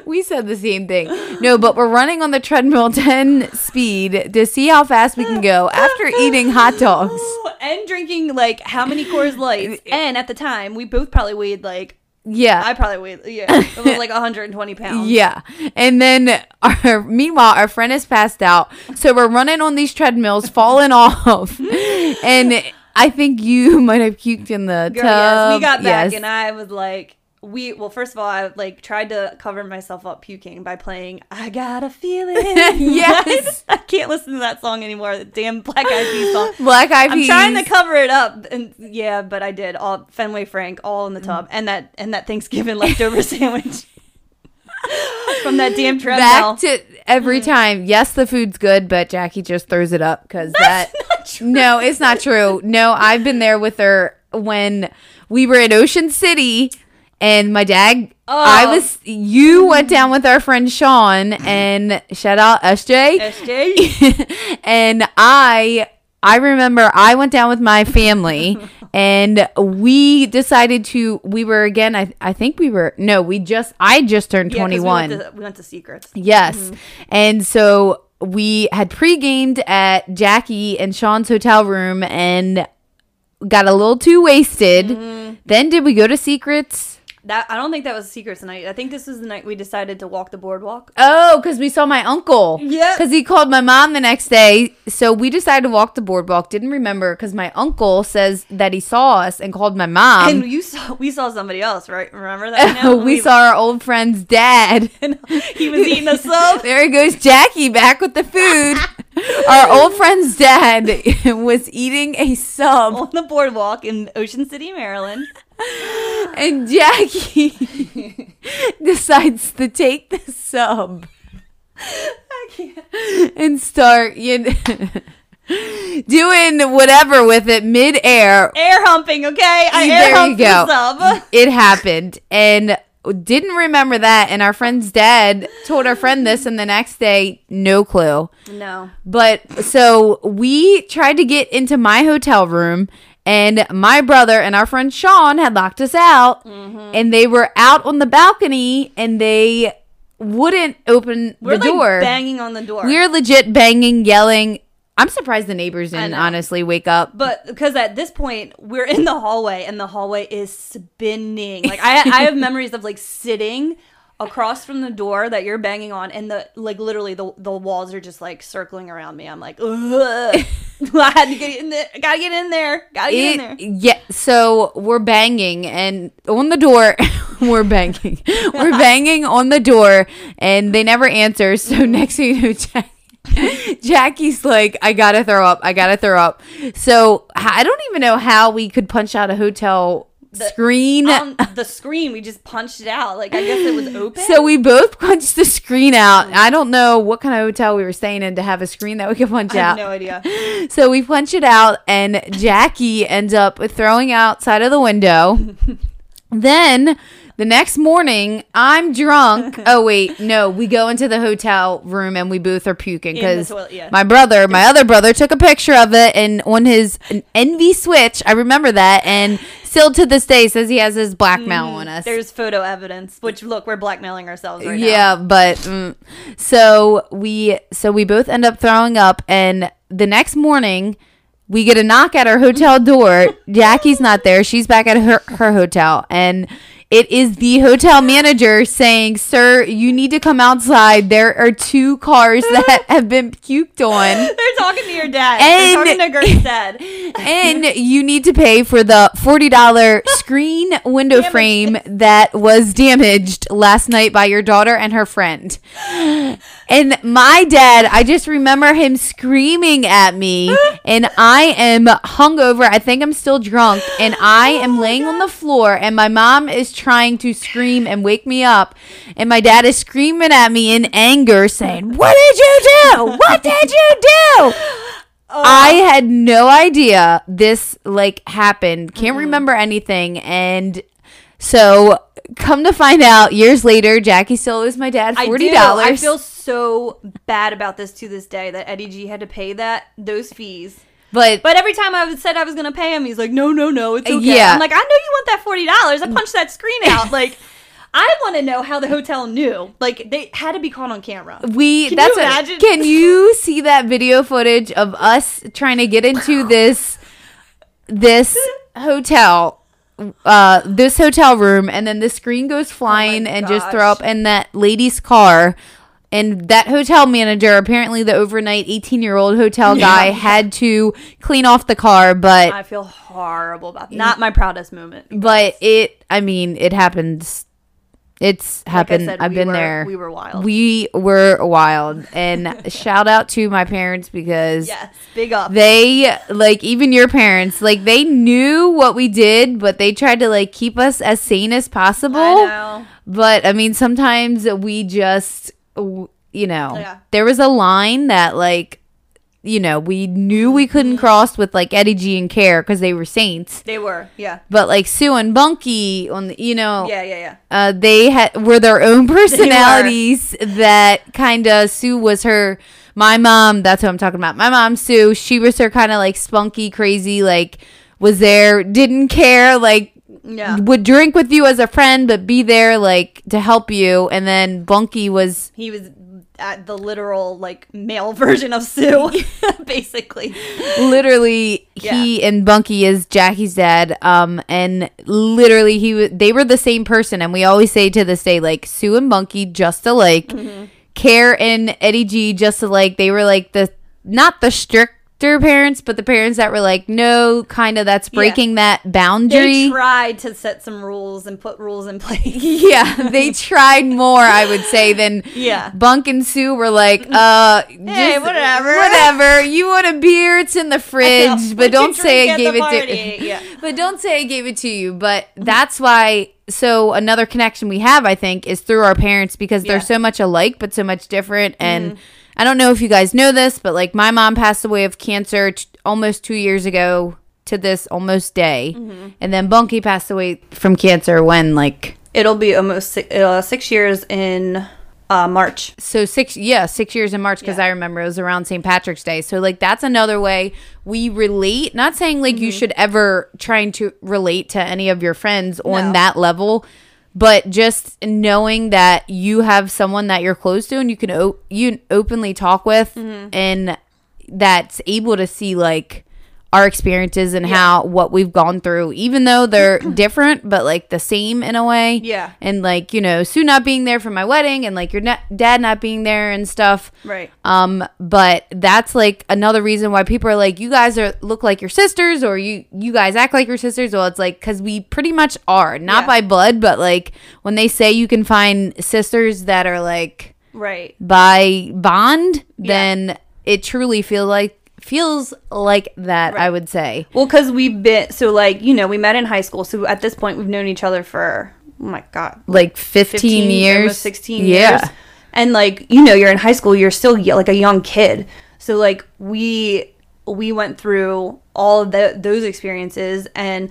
[SPEAKER 1] we said the same thing. No, but we're running on the treadmill 10 speed to see how fast we can go after eating hot dogs.
[SPEAKER 2] And drinking like how many Coors Lights? And at the time, we both probably weighed like
[SPEAKER 1] Yeah.
[SPEAKER 2] I probably weighed yeah, it was like 120 pounds.
[SPEAKER 1] yeah. And then our meanwhile our friend is passed out. So we're running on these treadmills falling off. And I think you might have puked in the
[SPEAKER 2] Girl,
[SPEAKER 1] tub.
[SPEAKER 2] yes, we got back
[SPEAKER 1] Yes.
[SPEAKER 2] and I was like, we well, first of all, I like tried to cover myself up puking by playing "I Gotta Feeling."
[SPEAKER 1] Yes.
[SPEAKER 2] I can't listen to that song anymore. The damn Black Eyed Peas song.
[SPEAKER 1] Black Eyed peas I'm
[SPEAKER 2] trying to cover it up, and yeah, but I did all Fenway Frank all in the
[SPEAKER 1] Mm.
[SPEAKER 2] and that and that Thanksgiving leftover sandwich from that damn treadmill.
[SPEAKER 1] back to every time. Yes, the food's good, but Jackie just throws it up because that.
[SPEAKER 2] not true.
[SPEAKER 1] No, it's not true. No, I've been there with her when we were in Ocean City, and my dad. I
[SPEAKER 2] Oh.
[SPEAKER 1] was. You went down with our friend Sean, and shout out SJ.
[SPEAKER 2] SJ.
[SPEAKER 1] and I I remember I went down with my family and we decided to we were again I I think we were no we just I just turned
[SPEAKER 2] Yeah, 'cause
[SPEAKER 1] 21
[SPEAKER 2] We went, to, we went to Secrets.
[SPEAKER 1] yes mm-hmm. and so we had pre-gamed at Jackie and Sean's hotel room and got a little too wasted mm-hmm. then did we go to Secrets
[SPEAKER 2] That I don't think that was Secrets night. I think this was the night we decided to walk the boardwalk.
[SPEAKER 1] Oh, because we saw my uncle.
[SPEAKER 2] Yeah.
[SPEAKER 1] Because he called my mom the next day. So we decided to walk the boardwalk. Didn't remember because my uncle says that he saw us and called my mom.
[SPEAKER 2] and you saw we saw somebody else, right? Remember that? now?
[SPEAKER 1] we saw our old friend's dad.
[SPEAKER 2] he was eating a sub.
[SPEAKER 1] There goes Jackie back with the food. our old friend's dad was eating a sub,
[SPEAKER 2] on the boardwalk in Ocean City, Maryland.
[SPEAKER 1] and Jackie decides to take the sub and start you know, doing whatever with it midair.
[SPEAKER 2] Air Air humping, okay? I
[SPEAKER 1] There
[SPEAKER 2] air
[SPEAKER 1] you
[SPEAKER 2] humped
[SPEAKER 1] go.
[SPEAKER 2] the sub.
[SPEAKER 1] It happened and didn't remember that. And our friend's dad told our friend this, and the next day, no clue.
[SPEAKER 2] No.
[SPEAKER 1] But so we tried to get into my hotel room, and my brother and our friend Sean had locked us out,
[SPEAKER 2] Mm-hmm.
[SPEAKER 1] and they were out on the balcony, and they wouldn't open
[SPEAKER 2] We're
[SPEAKER 1] the
[SPEAKER 2] like
[SPEAKER 1] door.
[SPEAKER 2] banging on the door.
[SPEAKER 1] We're legit banging, yelling. I'm surprised the neighbors didn't honestly wake up.
[SPEAKER 2] But because at this point we're in the hallway and the hallway is spinning. Like I, I have memories of like sitting across from the door that you're banging on, and the like literally the the walls are just like circling around me. I'm like, Ugh. I had to get in there. Gotta get in there. Gotta get in there.
[SPEAKER 1] Yeah, so we're banging and on the door. we're banging. We're banging on the door, and they never answer. So next thing you know, Jack, Jackie's like, "I gotta throw up. I gotta throw up." So I don't even know how we could punch out a hotel screen.
[SPEAKER 2] On the screen, we just punched it out. Like I guess it was open.
[SPEAKER 1] so we both punched the screen out. Oh. I don't know what kind of hotel we were staying in to have a screen that we could punch
[SPEAKER 2] I have
[SPEAKER 1] out.
[SPEAKER 2] no idea.
[SPEAKER 1] So we punch it out, and Jackie ends up throwing outside of the window. then The next morning, I'm drunk. oh wait, no, we go into the hotel room and we both are puking because
[SPEAKER 2] yeah.
[SPEAKER 1] my brother, my other brother, took a picture of it and on his Envy Switch, I remember that, and still to this day says he has his blackmail on us.
[SPEAKER 2] Mm, There's photo evidence, which look, we're blackmailing ourselves right now.
[SPEAKER 1] yeah, but mm, so we so we both end up throwing up, and the next morning. We get a knock at our hotel door. Jackie's not there. She's back at her, her hotel. And it is the hotel manager saying, Sir, you need to come outside. There are two cars that have been puked on.
[SPEAKER 2] They're talking to your dad.
[SPEAKER 1] And-
[SPEAKER 2] They're talking to Gert's dad.
[SPEAKER 1] And you need to pay for the $40 screen window
[SPEAKER 2] Damaged.
[SPEAKER 1] frame that was damaged last night by your daughter and her friend. And my dad, I just remember him screaming at me, and I am hungover. I think I'm still drunk, and I oh am laying on the floor, and my mom is trying to scream and wake me up, and my dad is screaming at me in anger, saying, "What did you do? What did you do?" I oh. had no idea this like happened. Can't remember anything, and so come to find out, years later, Jackie still owes my dad
[SPEAKER 2] I
[SPEAKER 1] forty
[SPEAKER 2] do.
[SPEAKER 1] dollars.
[SPEAKER 2] I feel so bad about this to this day that Eddie G had to pay that those fees.
[SPEAKER 1] But
[SPEAKER 2] But every time I said I was gonna pay him, he's like, "No, no, no, it's okay."
[SPEAKER 1] Yeah.
[SPEAKER 2] I'm like, "I know you want that forty dollars. I punched that screen out." Like, I want to know how the hotel knew. Like, they had to be caught on camera.
[SPEAKER 1] we
[SPEAKER 2] Can
[SPEAKER 1] that's
[SPEAKER 2] you
[SPEAKER 1] a-
[SPEAKER 2] imagine?
[SPEAKER 1] can you see that video footage of us trying to get into this this hotel uh this hotel room and then the screen goes flying and just throw up in that lady's car and that hotel manager apparently the overnight 18 year old hotel guy
[SPEAKER 2] Yeah.
[SPEAKER 1] had to clean off the car but
[SPEAKER 2] I feel horrible about that. Not my proudest moment.
[SPEAKER 1] but it i mean it happens it's
[SPEAKER 2] Like I
[SPEAKER 1] happened
[SPEAKER 2] said,
[SPEAKER 1] i've
[SPEAKER 2] we
[SPEAKER 1] been
[SPEAKER 2] were-
[SPEAKER 1] there
[SPEAKER 2] We were wild.
[SPEAKER 1] we were wild and shout out to my parents because
[SPEAKER 2] yes, big up.
[SPEAKER 1] they like even your parents like they knew what we did but they tried to like keep us as sane as possible
[SPEAKER 2] I know.
[SPEAKER 1] but i mean sometimes we just you know
[SPEAKER 2] Yeah.
[SPEAKER 1] there was a line that like you know we knew we
[SPEAKER 2] Mm-hmm.
[SPEAKER 1] couldn't cross with like eddie g and care because they were saints
[SPEAKER 2] They were. Yeah.
[SPEAKER 1] but like sue and bunky on the you know
[SPEAKER 2] Yeah. Yeah. Yeah.
[SPEAKER 1] uh, they had were their own personalities that kind of Sue was her my mom that's who I'm talking about my mom Sue she was her kind of like spunky crazy like was there didn't care like
[SPEAKER 2] Yeah.
[SPEAKER 1] would drink with you as a friend but be there like to help you. And then Bunky was
[SPEAKER 2] He was at the literal like male version of Sue, basically.
[SPEAKER 1] literally he and Bunky is Jackie's dad um and literally he was they were the same person. And we always say to this day like Sue and Bunky just alike. Care and Eddie G just alike. They were like the not the stricter parents but the parents that were like no kind of that's breaking that boundary.
[SPEAKER 2] They tried to set some rules and put rules in place.
[SPEAKER 1] yeah they tried more I would say than
[SPEAKER 2] Yeah.
[SPEAKER 1] Bunk and Sue were like, uh,
[SPEAKER 2] Hey,
[SPEAKER 1] just
[SPEAKER 2] whatever.
[SPEAKER 1] whatever. You want a beer? It's in the fridge, but don't say I gave it
[SPEAKER 2] party?
[SPEAKER 1] to.
[SPEAKER 2] Yeah.
[SPEAKER 1] But don't say I gave it to you. But that's why. So another connection we have, I think, is through our parents because they're
[SPEAKER 2] Mm-hmm.
[SPEAKER 1] so much alike but so much different. And I don't know if you guys know this, but like my mom passed away of cancer t- almost two years ago to this almost day,
[SPEAKER 2] Mm-hmm.
[SPEAKER 1] and then Bunky passed away from cancer when like
[SPEAKER 2] It'll be almost six, uh, six years in uh, March.
[SPEAKER 1] so six yeah six years in march because
[SPEAKER 2] Yeah.
[SPEAKER 1] i remember it was around st patrick's day so like that's another way we relate not saying like
[SPEAKER 2] Mm-hmm.
[SPEAKER 1] you should ever trying to relate to any of your friends on
[SPEAKER 2] No.
[SPEAKER 1] that level but just knowing that you have someone that you're close to and you can o- you openly talk with
[SPEAKER 2] Mm-hmm.
[SPEAKER 1] and that's able to see like our experiences and how what we've gone through even though they're different but like the same in a way
[SPEAKER 2] Yeah.
[SPEAKER 1] and like you know sue not being there for my wedding and like your na- dad not being there and stuff
[SPEAKER 2] Right.
[SPEAKER 1] um but that's like another reason why people are like you guys are look like your sisters or you you guys act like your sisters well it's like because we pretty much are not
[SPEAKER 2] Yeah.
[SPEAKER 1] by blood but like when they say you can find sisters that are like
[SPEAKER 2] Right.
[SPEAKER 1] by bond
[SPEAKER 2] Yeah.
[SPEAKER 1] then it truly feel like feels like that i would say.
[SPEAKER 2] Well, because we've been so like you know we met in high school, so at this point we've known each other for oh my god,
[SPEAKER 1] like 15, years
[SPEAKER 2] almost sixteen
[SPEAKER 1] yeah.
[SPEAKER 2] Years, and like you know you're in high school, you're still like a young kid, so like we we went through all of the, those experiences and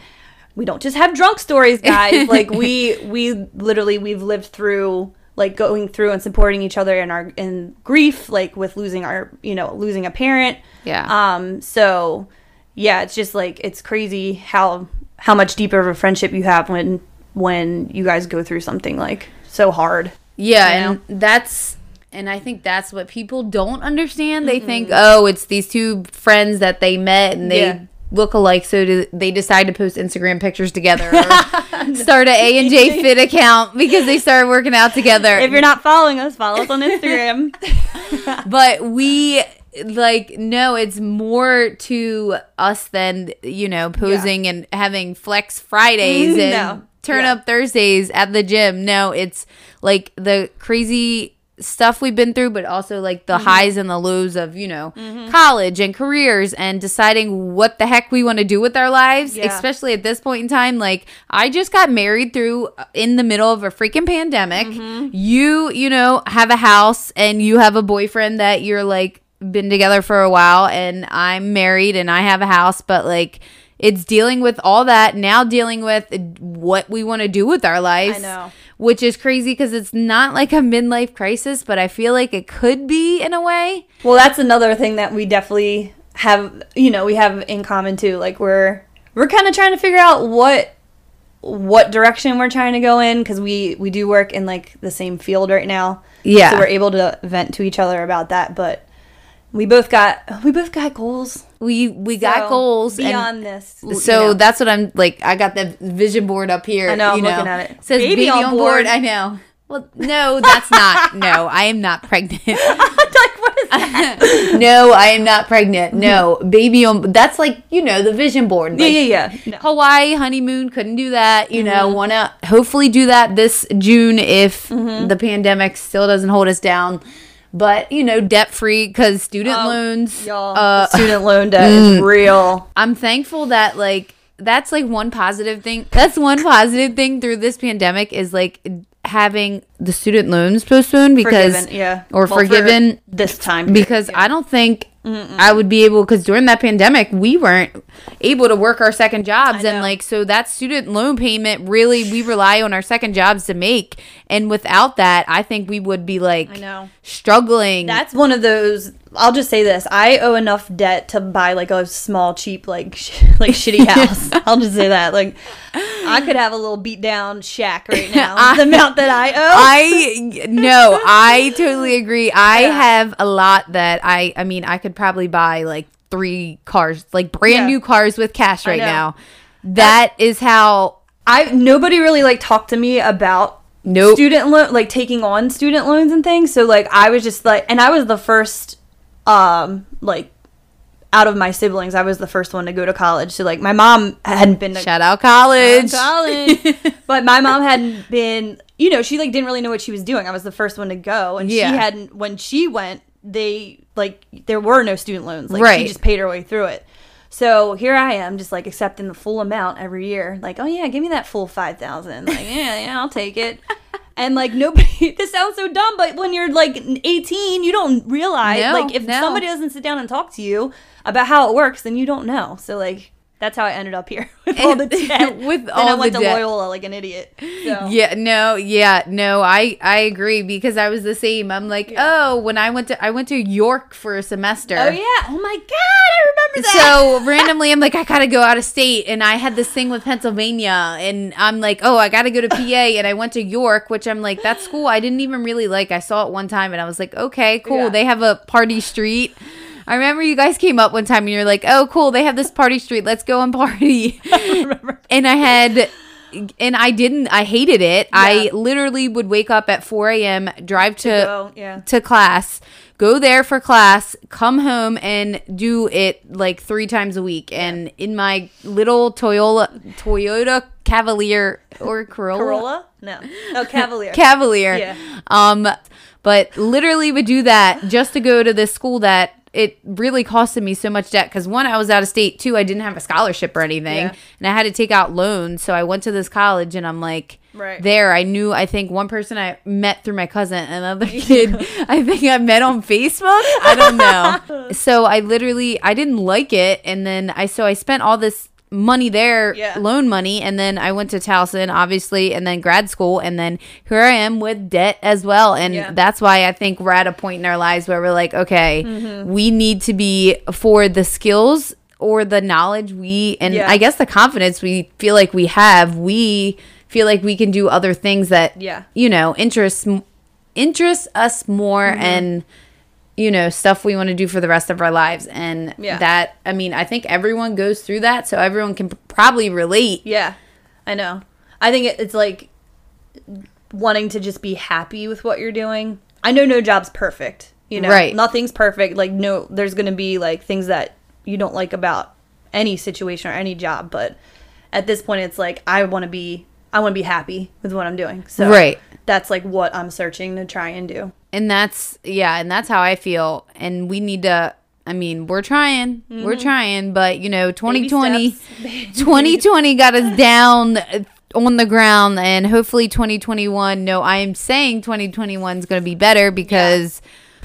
[SPEAKER 2] we don't just have drunk stories, guys. like we we literally we've lived through like going through and supporting each other in our in grief, like with losing our you know losing a parent.
[SPEAKER 1] Yeah.
[SPEAKER 2] Um. So yeah, it's just like it's crazy how how much deeper of a friendship you have when when you guys go through something like so hard.
[SPEAKER 1] Yeah,
[SPEAKER 2] you
[SPEAKER 1] and that's and I think that's what people don't understand. They think, oh, it's these two friends that they met and they
[SPEAKER 2] Yeah.
[SPEAKER 1] Look alike, so do, they decide to post Instagram pictures together or start an A and J Fit account because they started working out together.
[SPEAKER 2] If you're not following us, follow us on Instagram.
[SPEAKER 1] but we like no it's more to us than you know posing and having flex fridays mm-hmm. and
[SPEAKER 2] No.
[SPEAKER 1] turn
[SPEAKER 2] Yeah.
[SPEAKER 1] up thursdays at the gym no it's like the crazy stuff we've been through but also like
[SPEAKER 2] Mm-hmm.
[SPEAKER 1] the highs and the lows of you know college and careers and deciding what the heck we want to do with our lives
[SPEAKER 2] Yeah.
[SPEAKER 1] especially at this point in time like i just got married through uh, in the middle of a freaking pandemic
[SPEAKER 2] Mm-hmm.
[SPEAKER 1] you you know have a house and you have a boyfriend that you're like been together for a while and i'm married and i have a house but like it's dealing with all that now dealing with what we want to do with our lives
[SPEAKER 2] I know.
[SPEAKER 1] Which is crazy because it's not like a midlife crisis but i feel like it could be in a way
[SPEAKER 2] Well, that's another thing that we definitely have, you know, we have in common too. Like we're we're kind of trying to figure out what what direction we're trying to go in because we we do work in like the same field right now.
[SPEAKER 1] Yeah.
[SPEAKER 2] So we're able to vent to each other about that, but we both got we both got goals.
[SPEAKER 1] We we got
[SPEAKER 2] So,
[SPEAKER 1] goals and
[SPEAKER 2] beyond this.
[SPEAKER 1] so
[SPEAKER 2] you know.
[SPEAKER 1] that's what I'm like. I got the vision board up here.
[SPEAKER 2] I know, I'm
[SPEAKER 1] you
[SPEAKER 2] looking at it.
[SPEAKER 1] Says baby,
[SPEAKER 2] Baby
[SPEAKER 1] on, board.
[SPEAKER 2] board.
[SPEAKER 1] I know. Well, no, that's not. no, I am not pregnant.
[SPEAKER 2] like what is that?
[SPEAKER 1] no, I am not pregnant. No, baby on. That's like you know the vision board.
[SPEAKER 2] yeah,
[SPEAKER 1] Like,
[SPEAKER 2] yeah, yeah. No.
[SPEAKER 1] Hawaii honeymoon couldn't do that. You know,
[SPEAKER 2] Mm-hmm.
[SPEAKER 1] want to hopefully do that this June if
[SPEAKER 2] Mm-hmm.
[SPEAKER 1] the pandemic still doesn't hold us down. But you know, debt free because student
[SPEAKER 2] Oh,
[SPEAKER 1] loans.
[SPEAKER 2] Y'all,
[SPEAKER 1] uh,
[SPEAKER 2] student loan debt is real.
[SPEAKER 1] I'm thankful that like that's like one positive thing. That's one positive thing through this pandemic is like having the student loans postponed because
[SPEAKER 2] Forgiven, yeah.
[SPEAKER 1] or
[SPEAKER 2] Well, for
[SPEAKER 1] forgiven
[SPEAKER 2] this time
[SPEAKER 1] because I don't think I would be able because during that pandemic we weren't able to work our second jobs and like so that student loan payment really we rely on our second jobs to make and without that I think we would be like
[SPEAKER 2] I know.
[SPEAKER 1] struggling.
[SPEAKER 2] That's one of those. I'll just say this: I owe enough debt to buy like a small, cheap, like sh- like shitty house. I'll just say that. Like, I could have a little beat down shack right now.
[SPEAKER 1] I-
[SPEAKER 2] the amount that I owe.
[SPEAKER 1] I no, I totally agree. I
[SPEAKER 2] Yeah.
[SPEAKER 1] have a lot that I I mean, I could probably buy like three cars, like brand
[SPEAKER 2] Yeah.
[SPEAKER 1] new cars with cash right now. That is how
[SPEAKER 2] I nobody really like talked to me about
[SPEAKER 1] Nope.
[SPEAKER 2] student loan, like taking on student loans and things. So like I was just like, and I was the first, um, like out of my siblings, I was the first one to go to college. So like my mom hadn't been to
[SPEAKER 1] shout out college.
[SPEAKER 2] college. but my mom hadn't been, you know, she like didn't really know what she was doing. I was the first one to go, and
[SPEAKER 1] Yeah.
[SPEAKER 2] she hadn't. When she went, they like there were no student loans. Like
[SPEAKER 1] Right.
[SPEAKER 2] she just paid her way through it. So here I am, just like accepting the full amount every year. Like, oh yeah, give me that full five thousand. Like, yeah, yeah, I'll take it. And like nobody, this sounds so dumb, but when you're like 18, you don't realize.
[SPEAKER 1] No,
[SPEAKER 2] like if
[SPEAKER 1] no.
[SPEAKER 2] somebody doesn't sit down and talk to you about how it works, then you don't know. So like that's how I ended up here with all the debt.
[SPEAKER 1] With
[SPEAKER 2] then I went
[SPEAKER 1] the
[SPEAKER 2] to
[SPEAKER 1] debt.
[SPEAKER 2] Loyola like an idiot. So.
[SPEAKER 1] Yeah, no, yeah, no, I I agree because I was the same. I'm like, oh, when I went to I went to York for a semester.
[SPEAKER 2] Oh yeah. Oh my god, I remember that.
[SPEAKER 1] So randomly, I'm like, I gotta go out of state, and I had this thing with Pennsylvania, and I'm like, oh, I gotta go to PA, and I went to York, which I'm like, that school I didn't even really like. I saw it one time, and I was like, okay, cool.
[SPEAKER 2] Yeah.
[SPEAKER 1] They have a party street. I remember you guys came up one time, and you're like, oh, cool. They have this party street. Let's go and party.
[SPEAKER 2] remember.
[SPEAKER 1] and I had. And I didn't. I hated it. I literally would wake up at 4 a.m., drive to
[SPEAKER 2] go, yeah.
[SPEAKER 1] to class, go there for class, come home and do it like three times a week. And in my little Toyota Toyota Cavalier or Corolla,
[SPEAKER 2] Corolla? No. No, Cavalier.
[SPEAKER 1] Cavalier.
[SPEAKER 2] Yeah.
[SPEAKER 1] Um, but literally would do that just to go to this school that it really costed me so much debt because one, I was out of state. Two, I didn't have a scholarship or anything,
[SPEAKER 2] Yeah.
[SPEAKER 1] and I had to take out loans. So I went to this college, and I'm like,
[SPEAKER 2] Right.
[SPEAKER 1] there. I knew. I think one person I met through my cousin, another kid I think I met on Facebook. I don't know. so I literally I didn't like it, and then I so I spent all this money there,
[SPEAKER 2] Yeah.
[SPEAKER 1] loan money, and then I went to Towson, obviously, and then grad school, and then here I am with debt as well. And
[SPEAKER 2] Yeah.
[SPEAKER 1] that's why I think we're at a point in our lives where we're like, okay,
[SPEAKER 2] Mm-hmm.
[SPEAKER 1] we need to be for the skills or the knowledge we, and
[SPEAKER 2] Yeah.
[SPEAKER 1] I guess the confidence we feel like we have, we feel like we can do other things that,
[SPEAKER 2] Yeah.
[SPEAKER 1] you know, interest interest us more
[SPEAKER 2] Mm-hmm.
[SPEAKER 1] and you know stuff we want to do for the rest of our lives and
[SPEAKER 2] Yeah.
[SPEAKER 1] that i mean i think everyone goes through that so everyone can probably relate
[SPEAKER 2] Yeah, I know. I think it, it's like wanting to just be happy with what you're doing. I know no job's perfect. You know,
[SPEAKER 1] Right.
[SPEAKER 2] Nothing's perfect. Like no, there's gonna be like things that you don't like about any situation or any job. But at this point, it's like I want to be, I want to be happy with what I'm doing. So
[SPEAKER 1] Right.
[SPEAKER 2] that's like what I'm searching to try and do.
[SPEAKER 1] And that's yeah and that's how i feel. And we need to i mean we're trying. We're trying but you know 2020 2020 got us down on the ground. And hopefully 2021 no i am saying 2021 is going to be better because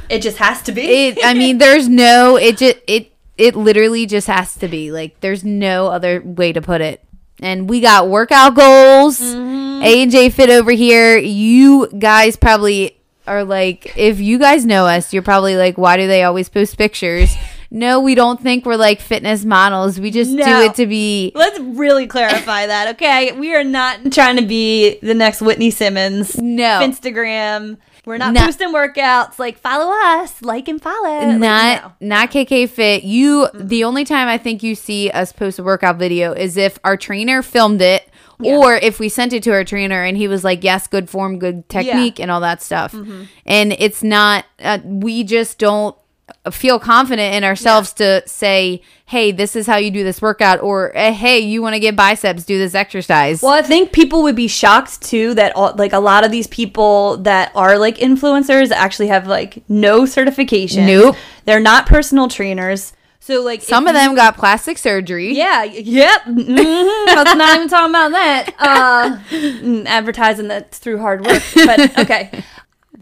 [SPEAKER 2] It just has to be.
[SPEAKER 1] it i mean there's no it just it it literally just has to be. Like there's no other way to put it. And we got workout goals.
[SPEAKER 2] Mm-hmm.
[SPEAKER 1] a and j fit over here. You guys probably are like if you guys know us you're probably like why do they always post pictures no we don't think we're like fitness models we just do it to be
[SPEAKER 2] Let's really clarify that, okay? We are not trying to be the next Whitney Simmons.
[SPEAKER 1] No.
[SPEAKER 2] Instagram. We're not
[SPEAKER 1] Not-
[SPEAKER 2] posting workouts. Like, follow us. Like and follow. Like,
[SPEAKER 1] not
[SPEAKER 2] no.
[SPEAKER 1] not KK Fit. You the only time I think you see us post a workout video is if our trainer filmed it or if we sent it to our trainer and he was like, "Yes, good form, good technique and all that stuff."
[SPEAKER 2] Mm-hmm.
[SPEAKER 1] And it's not uh, we just don't feel confident in ourselves to say, "Hey, this is how you do this workout," or eh, "Hey, you want to get biceps, do this exercise."
[SPEAKER 2] Well, I think people would be shocked too that all, like a lot of these people that are like influencers actually have like no certification.
[SPEAKER 1] Nope.
[SPEAKER 2] They're not personal trainers. So like
[SPEAKER 1] Some of them got plastic surgery.
[SPEAKER 2] Yeah, yep. hmm Let's not even talk about that. Uh, advertising that through hard work. But okay.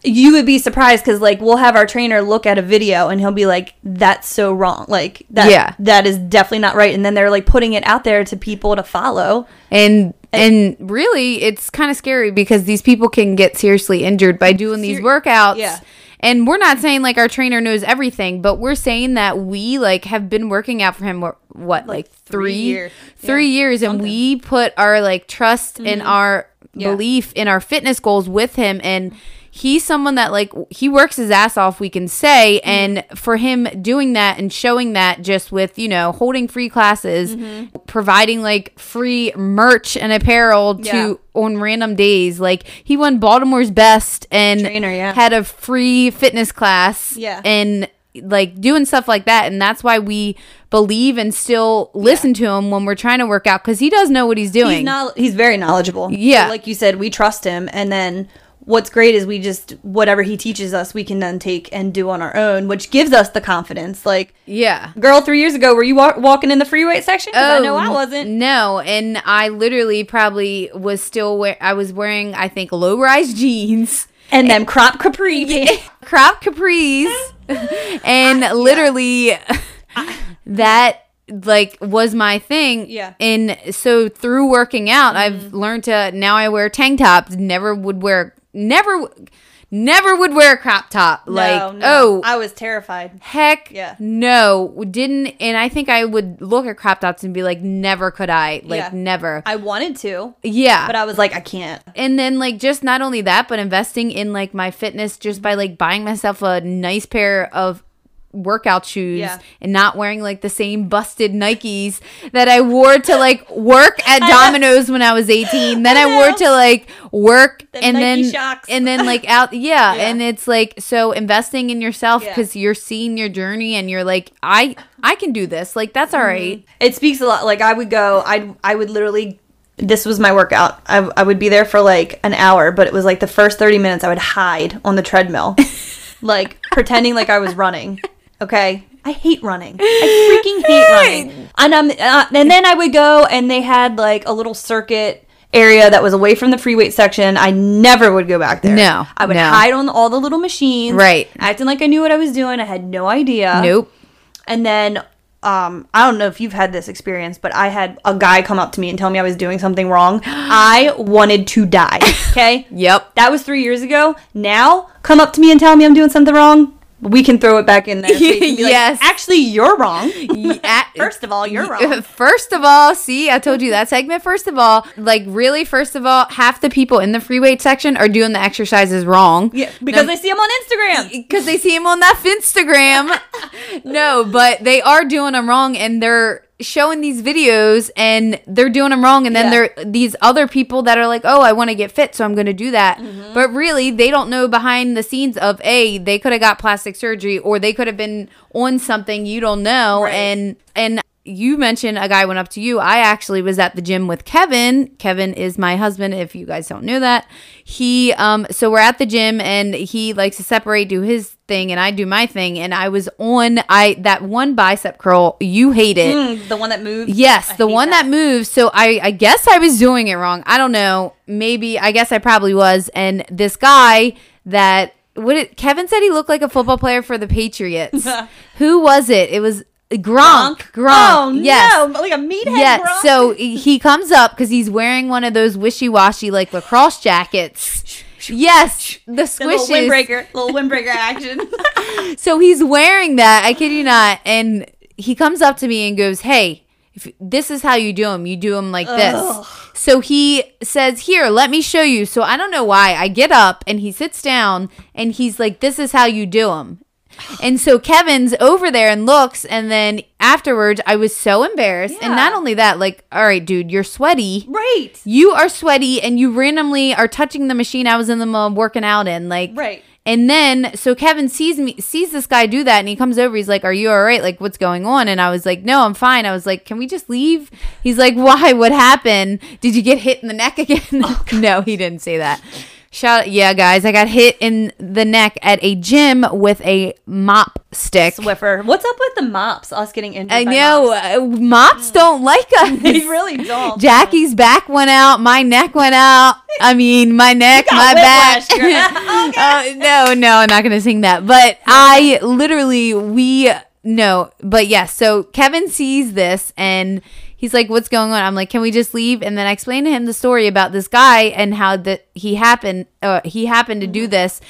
[SPEAKER 2] You would be surprised because, like, we'll have our trainer look at a video and he'll be like, "That's so wrong. Like, that,
[SPEAKER 1] Yeah.
[SPEAKER 2] that is definitely not right." And then they're like putting it out there to people to follow.
[SPEAKER 1] and and really it's kind of scary because these people can get seriously injured by doing these workouts
[SPEAKER 2] Yeah.
[SPEAKER 1] And we're not saying like our trainer knows everything but we're saying that we like have been working out for him what, what like,
[SPEAKER 2] three
[SPEAKER 1] three
[SPEAKER 2] years.
[SPEAKER 1] three
[SPEAKER 2] Yeah,
[SPEAKER 1] years and
[SPEAKER 2] something.
[SPEAKER 1] we put our like trust and mm-hmm. our
[SPEAKER 2] Yeah.
[SPEAKER 1] belief in our fitness goals with him and he's someone that like he works his ass off we can say
[SPEAKER 2] Mm-hmm.
[SPEAKER 1] and for him doing that and showing that just with you know holding free classes
[SPEAKER 2] Mm-hmm.
[SPEAKER 1] providing like free merch and apparel
[SPEAKER 2] Yeah.
[SPEAKER 1] to on random days like he won baltimore's best and
[SPEAKER 2] Trainer, yeah.
[SPEAKER 1] had a free fitness class
[SPEAKER 2] Yeah.
[SPEAKER 1] and like doing stuff like that and that's why we believe and still listen to him when we're trying to work out because he does know what he's doing
[SPEAKER 2] He's not. He's very knowledgeable.
[SPEAKER 1] Yeah.
[SPEAKER 2] So, like you said, we trust him, and then what's great is we just whatever he teaches us, we can then take and do on our own, which gives us the confidence. Like,
[SPEAKER 1] yeah
[SPEAKER 2] girl, three years ago, were you wa- walking in the free weight section? 'Cause I know I
[SPEAKER 1] oh,
[SPEAKER 2] wasn't.
[SPEAKER 1] No, and I literally probably was still wear. I was wearing, I think, low rise jeans,
[SPEAKER 2] And then crop capri
[SPEAKER 1] crop capris, and literally that like was my thing.
[SPEAKER 2] Yeah.
[SPEAKER 1] And so through working out, I've mm-hmm. learned to now I wear tank tops. Never would wear. Never. Never would wear a crop top. like,
[SPEAKER 2] No, no.
[SPEAKER 1] oh,
[SPEAKER 2] I was terrified.
[SPEAKER 1] Heck
[SPEAKER 2] Yeah.
[SPEAKER 1] no, didn't. And I think I would look at crop tops and be like, never could I, like,
[SPEAKER 2] Yeah.
[SPEAKER 1] never.
[SPEAKER 2] I wanted to,
[SPEAKER 1] yeah.
[SPEAKER 2] but I was like, I can't.
[SPEAKER 1] and then, like, just not only that, but investing in like my fitness just by like buying myself a nice pair of workout shoes
[SPEAKER 2] Yeah.
[SPEAKER 1] and not wearing like the same busted Nikes that I wore to like work at. Domino's when I was 18. Then
[SPEAKER 2] I
[SPEAKER 1] I, wore to like work
[SPEAKER 2] The
[SPEAKER 1] and
[SPEAKER 2] Nike
[SPEAKER 1] then
[SPEAKER 2] Shox.
[SPEAKER 1] and then like out yeah,
[SPEAKER 2] Yeah.
[SPEAKER 1] and it's like so investing in yourself
[SPEAKER 2] Yeah.
[SPEAKER 1] cuz you're seeing your journey and you're like I I can do this. Like that's all mm-hmm. right.
[SPEAKER 2] It speaks a lot. Like I would go, I I would literally. This was my workout. I, I would be there for like an hour, but it was like the first thirty minutes I would hide on the treadmill, like pretending like I was running. Okay, I hate running. I freaking hate running. And um, uh, and then I would go, and they had like a little circuit area that was away from the free weight section. I never would go back there.
[SPEAKER 1] No,
[SPEAKER 2] I would
[SPEAKER 1] no.
[SPEAKER 2] hide on all the little machines,
[SPEAKER 1] Right.
[SPEAKER 2] Acting like I knew what I was doing. I had no idea.
[SPEAKER 1] Nope.
[SPEAKER 2] And then um, I don't know if you've had this experience, but I had a guy come up to me and tell me I was doing something wrong. I wanted to die. Okay.
[SPEAKER 1] Yep.
[SPEAKER 2] That was three years ago. Now, come up to me and tell me I'm doing something wrong. We can throw it back in there. So be like, You're wrong.
[SPEAKER 1] Yeah,
[SPEAKER 2] First of all, you're wrong.
[SPEAKER 1] First of all, see, I told you that segment. First of all, like really, first of all, half the people in the free weight section are doing the exercises wrong.
[SPEAKER 2] Yeah, because they see him on Instagram.
[SPEAKER 1] because they see him on that Instagram. no, but they are doing them wrong, and they're showing these videos, and they're doing them wrong, and then
[SPEAKER 2] Yeah.
[SPEAKER 1] there these other people that are like, "Oh, I want to get fit, so I'm going to do that,"
[SPEAKER 2] Mm-hmm.
[SPEAKER 1] but really, they don't know behind the scenes of a they could have got plastic surgery, or they could have been on something you don't know,
[SPEAKER 2] Right.
[SPEAKER 1] and and. You mentioned a guy went up to you. I actually was at the gym with Kevin. Kevin is my husband. If you guys don't know that, he um. So we're at the gym and he likes to separate, do his thing, and I do my thing. And I was on I that one bicep curl. You hate it.
[SPEAKER 2] Mm, the one that moves.
[SPEAKER 1] Yes,
[SPEAKER 2] I
[SPEAKER 1] the one that. moves. So I, I guess I was doing it wrong. I don't know. Maybe I guess I probably was. And this guy that what it, Kevin said he looked like a football player for the Patriots. Who was it? It was Gronk. Gronk.
[SPEAKER 2] Oh
[SPEAKER 1] yes.
[SPEAKER 2] no, like a meathead.
[SPEAKER 1] Yes.
[SPEAKER 2] Gronk.
[SPEAKER 1] So he comes up because he's wearing one of those wishy washy like lacrosse jackets. Yes, the
[SPEAKER 2] little
[SPEAKER 1] squishes.
[SPEAKER 2] windbreaker, little windbreaker action.
[SPEAKER 1] So he's wearing that. I kid you not. And he comes up to me and goes, "Hey, if this is how you do them. You do them like this." So he says, "Here, let me show you." So I don't know why. I get up and he sits down and he's like, "This is how you do them." And so Kevin's over there and looks, and then afterwards, I was so embarrassed. And not only that, like, all right, dude, you're sweaty.
[SPEAKER 2] right.
[SPEAKER 1] You are sweaty, and you randomly are touching the machine I was in the working out in, like,
[SPEAKER 2] Right.
[SPEAKER 1] And then so Kevin sees me sees this guy do that and he comes over, he's like, Are you alright? Like, what's going on? And I was like, No, I'm fine. I was like, Can we just leave? He's like, Why? What happened? Did you get hit in the neck again? Oh, no, he didn't say that. Shout yeah, guys, I got hit in the neck at a gym with a mop stick.
[SPEAKER 2] Swiffer. What's up with the mops? Us getting injured.
[SPEAKER 1] I know
[SPEAKER 2] mops?
[SPEAKER 1] uh, mops don't like us.
[SPEAKER 2] They really don't.
[SPEAKER 1] Jackie's back went out, my neck went out. I mean, my neck, my back.
[SPEAKER 2] girl.
[SPEAKER 1] Uh, no, no, I'm not gonna sing that. But I literally, we no, but yes. so Kevin sees this and he's like, "What's going on?" I'm like, "Can we just leave?" And then I explain to him the story about this guy and how that he happened, uh, he happened to
[SPEAKER 2] Mm-hmm.
[SPEAKER 1] do this.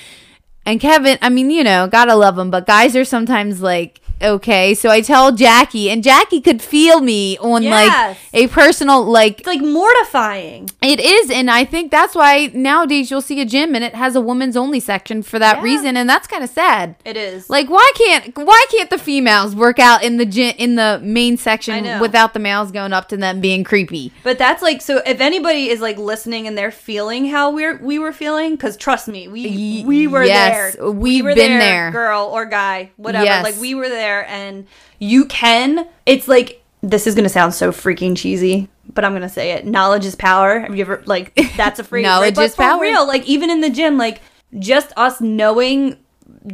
[SPEAKER 1] And Kevin, I mean, you know, gotta love him, but guys are sometimes like, okay. So I tell Jackie, and Jackie could feel me on
[SPEAKER 2] Yes.
[SPEAKER 1] like a personal, like,
[SPEAKER 2] It's like mortifying.
[SPEAKER 1] it is. And I think that's why nowadays you'll see a gym and it has a women's only section for that
[SPEAKER 2] Yeah.
[SPEAKER 1] reason. And that's kind of sad.
[SPEAKER 2] It is.
[SPEAKER 1] Like, why can't why can't the females work out in the gym in the main section without the males going up to them being creepy?
[SPEAKER 2] But that's like so. If anybody is like listening and they're feeling how we're we were feeling, because trust me, we we were
[SPEAKER 1] yes,
[SPEAKER 2] there.
[SPEAKER 1] we've
[SPEAKER 2] were
[SPEAKER 1] been there.
[SPEAKER 2] girl or guy, whatever.
[SPEAKER 1] Yes.
[SPEAKER 2] Like we were there, and you can. It's like this is gonna sound so freaking cheesy, but I'm gonna say it. Knowledge is power. Have you ever like that's a right?
[SPEAKER 1] Knowledge
[SPEAKER 2] But
[SPEAKER 1] is
[SPEAKER 2] for
[SPEAKER 1] power.
[SPEAKER 2] Real, like even in the gym, like just us knowing,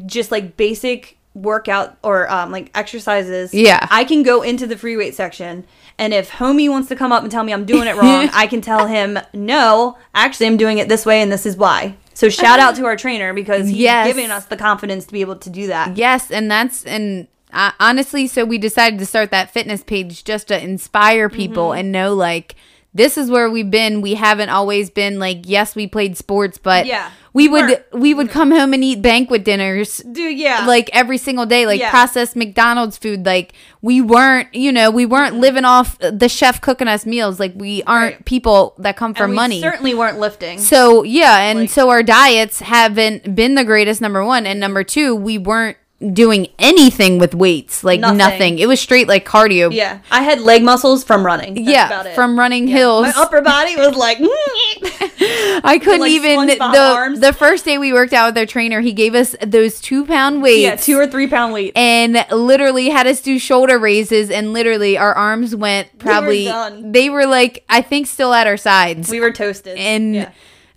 [SPEAKER 2] just like basic workout or um like exercises.
[SPEAKER 1] Yeah.
[SPEAKER 2] I can go into the free weight section. And if homie wants to come up and tell me I'm doing it wrong, I can tell him, no, actually, I'm doing it this way and this is why. So shout out to our trainer because he's
[SPEAKER 1] Yes.
[SPEAKER 2] giving us the confidence to be able to do that.
[SPEAKER 1] Yes, and that's and uh, honestly, so we decided to start that fitness page just to inspire people
[SPEAKER 2] Mm-hmm.
[SPEAKER 1] and know like this is where we've been. We haven't always been like yes, we played sports, but
[SPEAKER 2] Yeah,
[SPEAKER 1] we would we would come home and eat banquet dinners
[SPEAKER 2] Dude, yeah.
[SPEAKER 1] like every single day like
[SPEAKER 2] Yeah.
[SPEAKER 1] processed mcdonald's food like we weren't you know we weren't living off the chef cooking us meals like we aren't
[SPEAKER 2] Right.
[SPEAKER 1] people that come for money
[SPEAKER 2] certainly weren't lifting.
[SPEAKER 1] so yeah and
[SPEAKER 2] Like-
[SPEAKER 1] so our diets haven't been the greatest number one and number two we weren't doing anything with weights like nothing,
[SPEAKER 2] Nothing.
[SPEAKER 1] it was straight like cardio
[SPEAKER 2] yeah. I had leg muscles from running. That's
[SPEAKER 1] yeah
[SPEAKER 2] about it.
[SPEAKER 1] from running hills
[SPEAKER 2] My upper body was like,
[SPEAKER 1] I couldn't
[SPEAKER 2] like
[SPEAKER 1] even the
[SPEAKER 2] arms.
[SPEAKER 1] the first day we worked out with our trainer he gave us those two pound weights
[SPEAKER 2] yeah, two or three pound weights,
[SPEAKER 1] and literally had us do shoulder raises and literally our arms went probably
[SPEAKER 2] done.
[SPEAKER 1] they were like I think still at our sides
[SPEAKER 2] We were toasted.
[SPEAKER 1] and
[SPEAKER 2] yeah.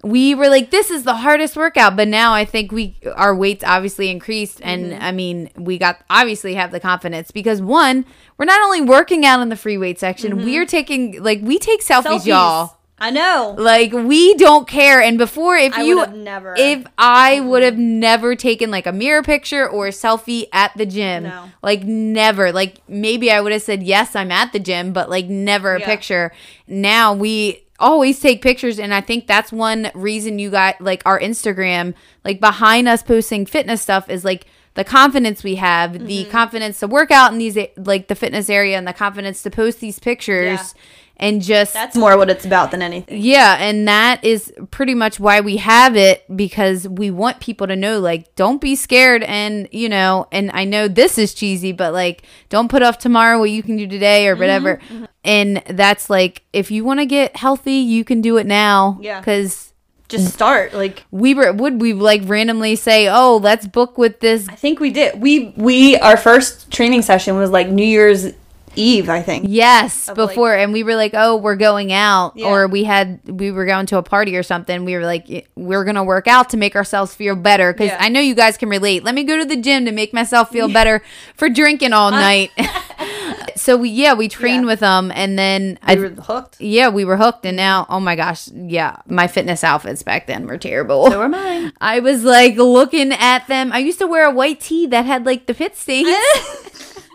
[SPEAKER 1] We were like this is the hardest workout but now I think we our weights obviously increased and
[SPEAKER 2] Mm-hmm.
[SPEAKER 1] I mean we got obviously have the confidence because one we're not only working out in the free weight section we are taking like we take selfies,
[SPEAKER 2] Mm-hmm. Selfies.
[SPEAKER 1] y'all
[SPEAKER 2] I know.
[SPEAKER 1] Like we don't care. And before, if
[SPEAKER 2] I
[SPEAKER 1] you
[SPEAKER 2] never.
[SPEAKER 1] if I would have never taken like a mirror picture or a selfie at the gym,
[SPEAKER 2] No.
[SPEAKER 1] like never. Like maybe I would have said yes, I'm at the gym, but like never a
[SPEAKER 2] Yeah.
[SPEAKER 1] picture. Now we always take pictures and I think that's one reason you got like our Instagram like behind us posting fitness stuff is like the confidence we have,
[SPEAKER 2] Mm-hmm.
[SPEAKER 1] the confidence to work out in these like the fitness area and the confidence to post these pictures
[SPEAKER 2] Yeah.
[SPEAKER 1] And just
[SPEAKER 2] That's more what it's about than anything.
[SPEAKER 1] yeah, and that is pretty much why we have it because we want people to know like don't be scared and you know, and I know this is cheesy, but like don't put off tomorrow what you can do today or whatever. Mm-hmm, mm-hmm. And that's like if you want to get healthy, you can do it now.
[SPEAKER 2] Yeah.
[SPEAKER 1] Cuz
[SPEAKER 2] Just start. Like
[SPEAKER 1] we were would we like randomly say, "Oh, let's book with this
[SPEAKER 2] I think we did. We we our first training session was like New Year's Eve. I think.
[SPEAKER 1] Yes,
[SPEAKER 2] Of, like-
[SPEAKER 1] before, and we were like, "Oh, we're going out,"
[SPEAKER 2] Yeah.
[SPEAKER 1] or we had we were going to a party or something. We were like, "We're gonna work out to make ourselves feel better," because
[SPEAKER 2] Yeah.
[SPEAKER 1] I know you guys can relate. Let me go to the gym to make myself feel better for drinking all uh. night. so we, yeah, we trained
[SPEAKER 2] Yeah.
[SPEAKER 1] with them, and then
[SPEAKER 2] We
[SPEAKER 1] I,
[SPEAKER 2] were hooked.
[SPEAKER 1] yeah, we were hooked, and now, oh my gosh, yeah, my fitness outfits back then were terrible.
[SPEAKER 2] So were mine.
[SPEAKER 1] I was like looking at them. I used to wear a white tee that had like the fit stains.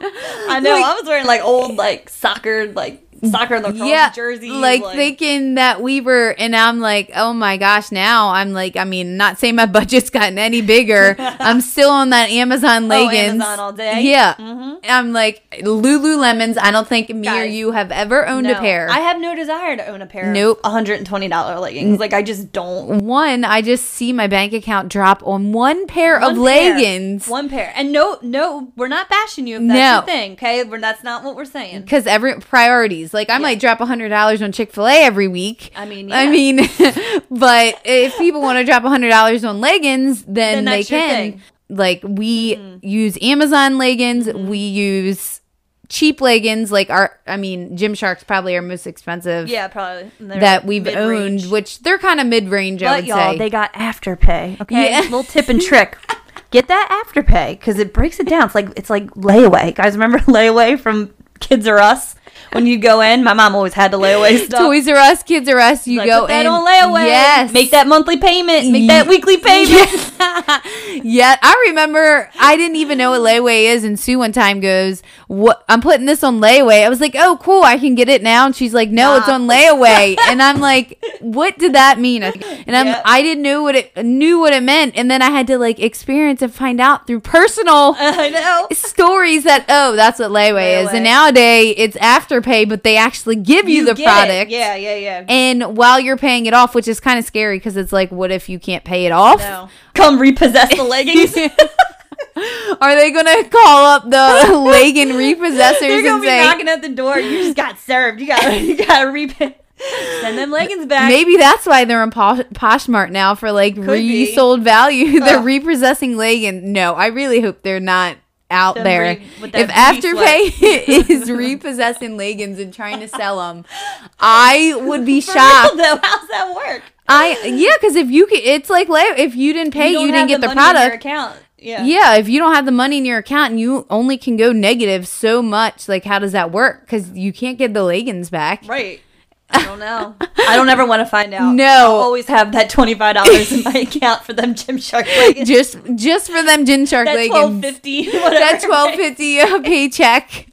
[SPEAKER 2] I know.
[SPEAKER 1] Like-
[SPEAKER 2] I was wearing like old eh. like soccer like soccer lacrosse
[SPEAKER 1] yeah,
[SPEAKER 2] jerseys.
[SPEAKER 1] like, thinking that we were, and I'm like, oh my gosh, now I'm like, I mean, not saying my budget's gotten any bigger. I'm still on that Amazon leggings.
[SPEAKER 2] Oh, Amazon all day?
[SPEAKER 1] Yeah,
[SPEAKER 2] Mhm.
[SPEAKER 1] I'm like Lululemons. I don't think me or you have ever owned a pair.
[SPEAKER 2] I have no desire to own a pair.
[SPEAKER 1] Nope.
[SPEAKER 2] Of $120 leggings. Like I just don't.
[SPEAKER 1] one, I just see my bank account drop on one pair of
[SPEAKER 2] pair.
[SPEAKER 1] leggings.
[SPEAKER 2] One pair. And no, no, we're not bashing you if that's
[SPEAKER 1] No.
[SPEAKER 2] your thing. Okay, we're, that's not what we're saying.
[SPEAKER 1] because every priorities like i might drop a hundred dollars on chick-fil-a every week
[SPEAKER 2] I mean,
[SPEAKER 1] i mean but if people want to drop a hundred dollars on leggings then,
[SPEAKER 2] Then
[SPEAKER 1] they can
[SPEAKER 2] thing.
[SPEAKER 1] Like we mm-hmm. use amazon leggings mm-hmm. we use cheap leggings like our i mean gymshark's probably our most expensive
[SPEAKER 2] Yeah, probably
[SPEAKER 1] that we've
[SPEAKER 2] mid-range.
[SPEAKER 1] owned which they're kind of mid-range i
[SPEAKER 2] But
[SPEAKER 1] would
[SPEAKER 2] y'all,
[SPEAKER 1] say
[SPEAKER 2] they got afterpay. Okay,
[SPEAKER 1] Yeah.
[SPEAKER 2] little tip and trick. Get that afterpay because it breaks it down. It's like it's like layaway. Guys, remember layaway from Kids R Us? When you go in, my mom always had the layaway stuff.
[SPEAKER 1] Toys R Us, Kids R Us. You
[SPEAKER 2] Like,
[SPEAKER 1] go in.
[SPEAKER 2] on layaway.
[SPEAKER 1] Yes.
[SPEAKER 2] Make that monthly payment. Make that weekly payment.
[SPEAKER 1] yeah, I remember. I didn't even know what layaway is, and Sue one time goes, "What? I'm putting this on layaway." I was like, "Oh, cool, I can get it now." And she's like, "No, it's on layaway." and I'm like, "What did that mean?" And I'm,
[SPEAKER 2] Yep.
[SPEAKER 1] I didn't know what it knew what it meant, and then I had to like experience and find out through personal.
[SPEAKER 2] I know.
[SPEAKER 1] Stories that oh that's what layaway, is
[SPEAKER 2] And
[SPEAKER 1] and nowadays it's afterpay but they actually give you, the
[SPEAKER 2] get it.
[SPEAKER 1] product
[SPEAKER 2] Yeah, yeah, yeah.
[SPEAKER 1] and while you're paying it off which is kind of scary because it's like what if you can't pay it off
[SPEAKER 2] No. Come repossess the leggings.
[SPEAKER 1] Are they gonna call up the legging repossessors
[SPEAKER 2] They're gonna
[SPEAKER 1] and
[SPEAKER 2] be
[SPEAKER 1] say
[SPEAKER 2] knocking at the door. You just got served. You got you got to repay. Send them leggings back.
[SPEAKER 1] maybe that's why they're in Posh, Poshmark now for like
[SPEAKER 2] be.
[SPEAKER 1] resold value? they're
[SPEAKER 2] Ugh.
[SPEAKER 1] repossessing leggings. No, I really hope they're not out there.
[SPEAKER 2] re-
[SPEAKER 1] if Afterpay is repossessing leggings and trying to sell them, I would be
[SPEAKER 2] For
[SPEAKER 1] shocked.
[SPEAKER 2] real, though, how's that work?
[SPEAKER 1] I yeah, because if you could, it's like if you didn't pay, you,
[SPEAKER 2] don't
[SPEAKER 1] didn't get the,
[SPEAKER 2] your
[SPEAKER 1] product.
[SPEAKER 2] account. Yeah.
[SPEAKER 1] Yeah, if you don't have the money in your account and you only can go negative so much, like how does that work? Because you can't get the leggings back.
[SPEAKER 2] Right. I don't know. I don't ever want to find out.
[SPEAKER 1] No.
[SPEAKER 2] I'll always have that twenty five dollars in my account for them Gymshark leggings.
[SPEAKER 1] Just just for them Gymshark
[SPEAKER 2] that twelve
[SPEAKER 1] leggings.
[SPEAKER 2] fifty. Whatever.
[SPEAKER 1] That twelve fifty paycheck.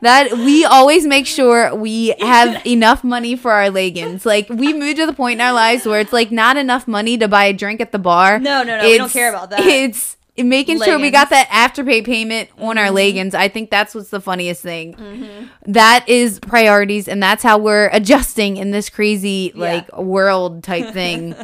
[SPEAKER 1] that we always make sure we have enough money for our leggings. Like we moved to the point in our lives where it's like not enough money to buy a drink at the bar.
[SPEAKER 2] No, no, no, we don't care about that.
[SPEAKER 1] It's making sure we got that afterpay payment on
[SPEAKER 2] Mm-hmm.
[SPEAKER 1] our leggings. I think that's what's the funniest thing. That is priorities, and that's how we're adjusting in this crazy like world type thing.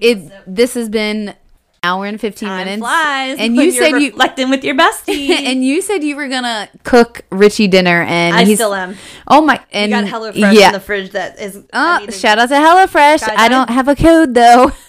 [SPEAKER 1] it this has been hour and fifteen
[SPEAKER 2] Time
[SPEAKER 1] minutes,
[SPEAKER 2] flies.
[SPEAKER 1] and you said you
[SPEAKER 2] reflecting with your bestie.
[SPEAKER 1] and you said you were gonna cook Richie dinner, and
[SPEAKER 2] I still am.
[SPEAKER 1] Oh my! And
[SPEAKER 2] got HelloFresh
[SPEAKER 1] yeah.
[SPEAKER 2] in the fridge that is.
[SPEAKER 1] Uh, shout out to HelloFresh.
[SPEAKER 2] Guys,
[SPEAKER 1] I
[SPEAKER 2] I-
[SPEAKER 1] don't have a code though.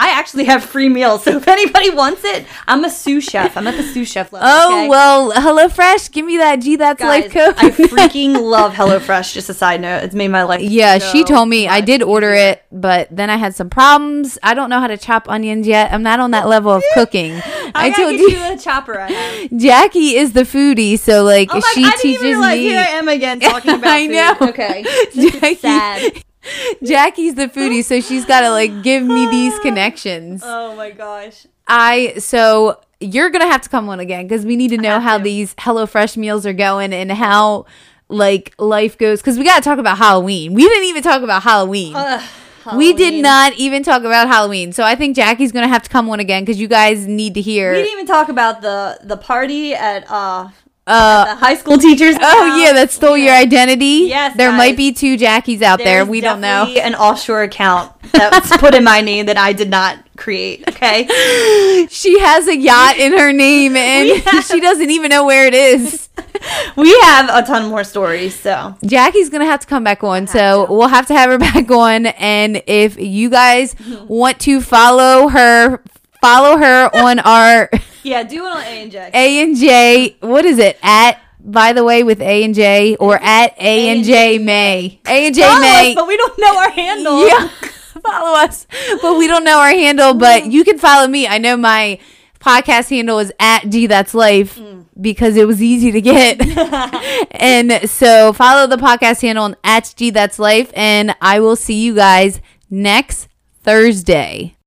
[SPEAKER 2] I actually have free meals, so if anybody wants it, I'm a sous chef. I'm at the sous chef level.
[SPEAKER 1] Oh
[SPEAKER 2] okay?
[SPEAKER 1] well, HelloFresh, give me that G. That's
[SPEAKER 2] Guys,
[SPEAKER 1] life code.
[SPEAKER 2] I freaking love HelloFresh. Just a side note, it's made my life.
[SPEAKER 1] Yeah, she told me I did order it, but then I had some problems. I don't know how to chop onions yet. I'm not on that level of cooking.
[SPEAKER 2] I,
[SPEAKER 1] I, told
[SPEAKER 2] get
[SPEAKER 1] you,
[SPEAKER 2] you a chopper.
[SPEAKER 1] Jackie is the foodie, so like
[SPEAKER 2] Oh
[SPEAKER 1] she
[SPEAKER 2] I didn't
[SPEAKER 1] teaches
[SPEAKER 2] even realize
[SPEAKER 1] me.
[SPEAKER 2] here I am again talking about
[SPEAKER 1] I
[SPEAKER 2] food.
[SPEAKER 1] know.
[SPEAKER 2] Okay, this is
[SPEAKER 1] Jackie-
[SPEAKER 2] sad.
[SPEAKER 1] Jackie's the foodie, so she's got to like give me these connections.
[SPEAKER 2] Oh my gosh.
[SPEAKER 1] I so you're gonna have to come on again because we need to know how
[SPEAKER 2] to.
[SPEAKER 1] these HelloFresh meals are going and how like life goes because we got to talk about Halloween. We didn't even talk about Halloween. we did not even talk about Halloween. So I think Jackie's gonna have to come on again because you guys need to hear.
[SPEAKER 2] We didn't even talk about the the party at uh
[SPEAKER 1] uh,
[SPEAKER 2] high school teachers.
[SPEAKER 1] oh yeah, that stole your identity.
[SPEAKER 2] Yes,
[SPEAKER 1] there might be two Jackies out there.
[SPEAKER 2] There's
[SPEAKER 1] We don't know.
[SPEAKER 2] An offshore account that's put in my name that I did not create. Okay.
[SPEAKER 1] She has a yacht in her name and
[SPEAKER 2] have-
[SPEAKER 1] she doesn't even know where it is.
[SPEAKER 2] we have a ton more stories. So
[SPEAKER 1] Jackie's gonna have to come back on, so we'll have to have her back on. And if you guys want to follow her, follow her on our
[SPEAKER 2] yeah, do it on A and J.
[SPEAKER 1] A and J. What is it at? By the way, with A and J or at A and J May. A and J
[SPEAKER 2] Follow
[SPEAKER 1] May.
[SPEAKER 2] us, but we don't know our handle.
[SPEAKER 1] Yeah, follow us, but we don't know our handle. But mm. you can follow me. I know my podcast handle is at G That's Life mm. because it was easy to get. and so follow the podcast handle on at G That's Life, and I will see you guys next Thursday.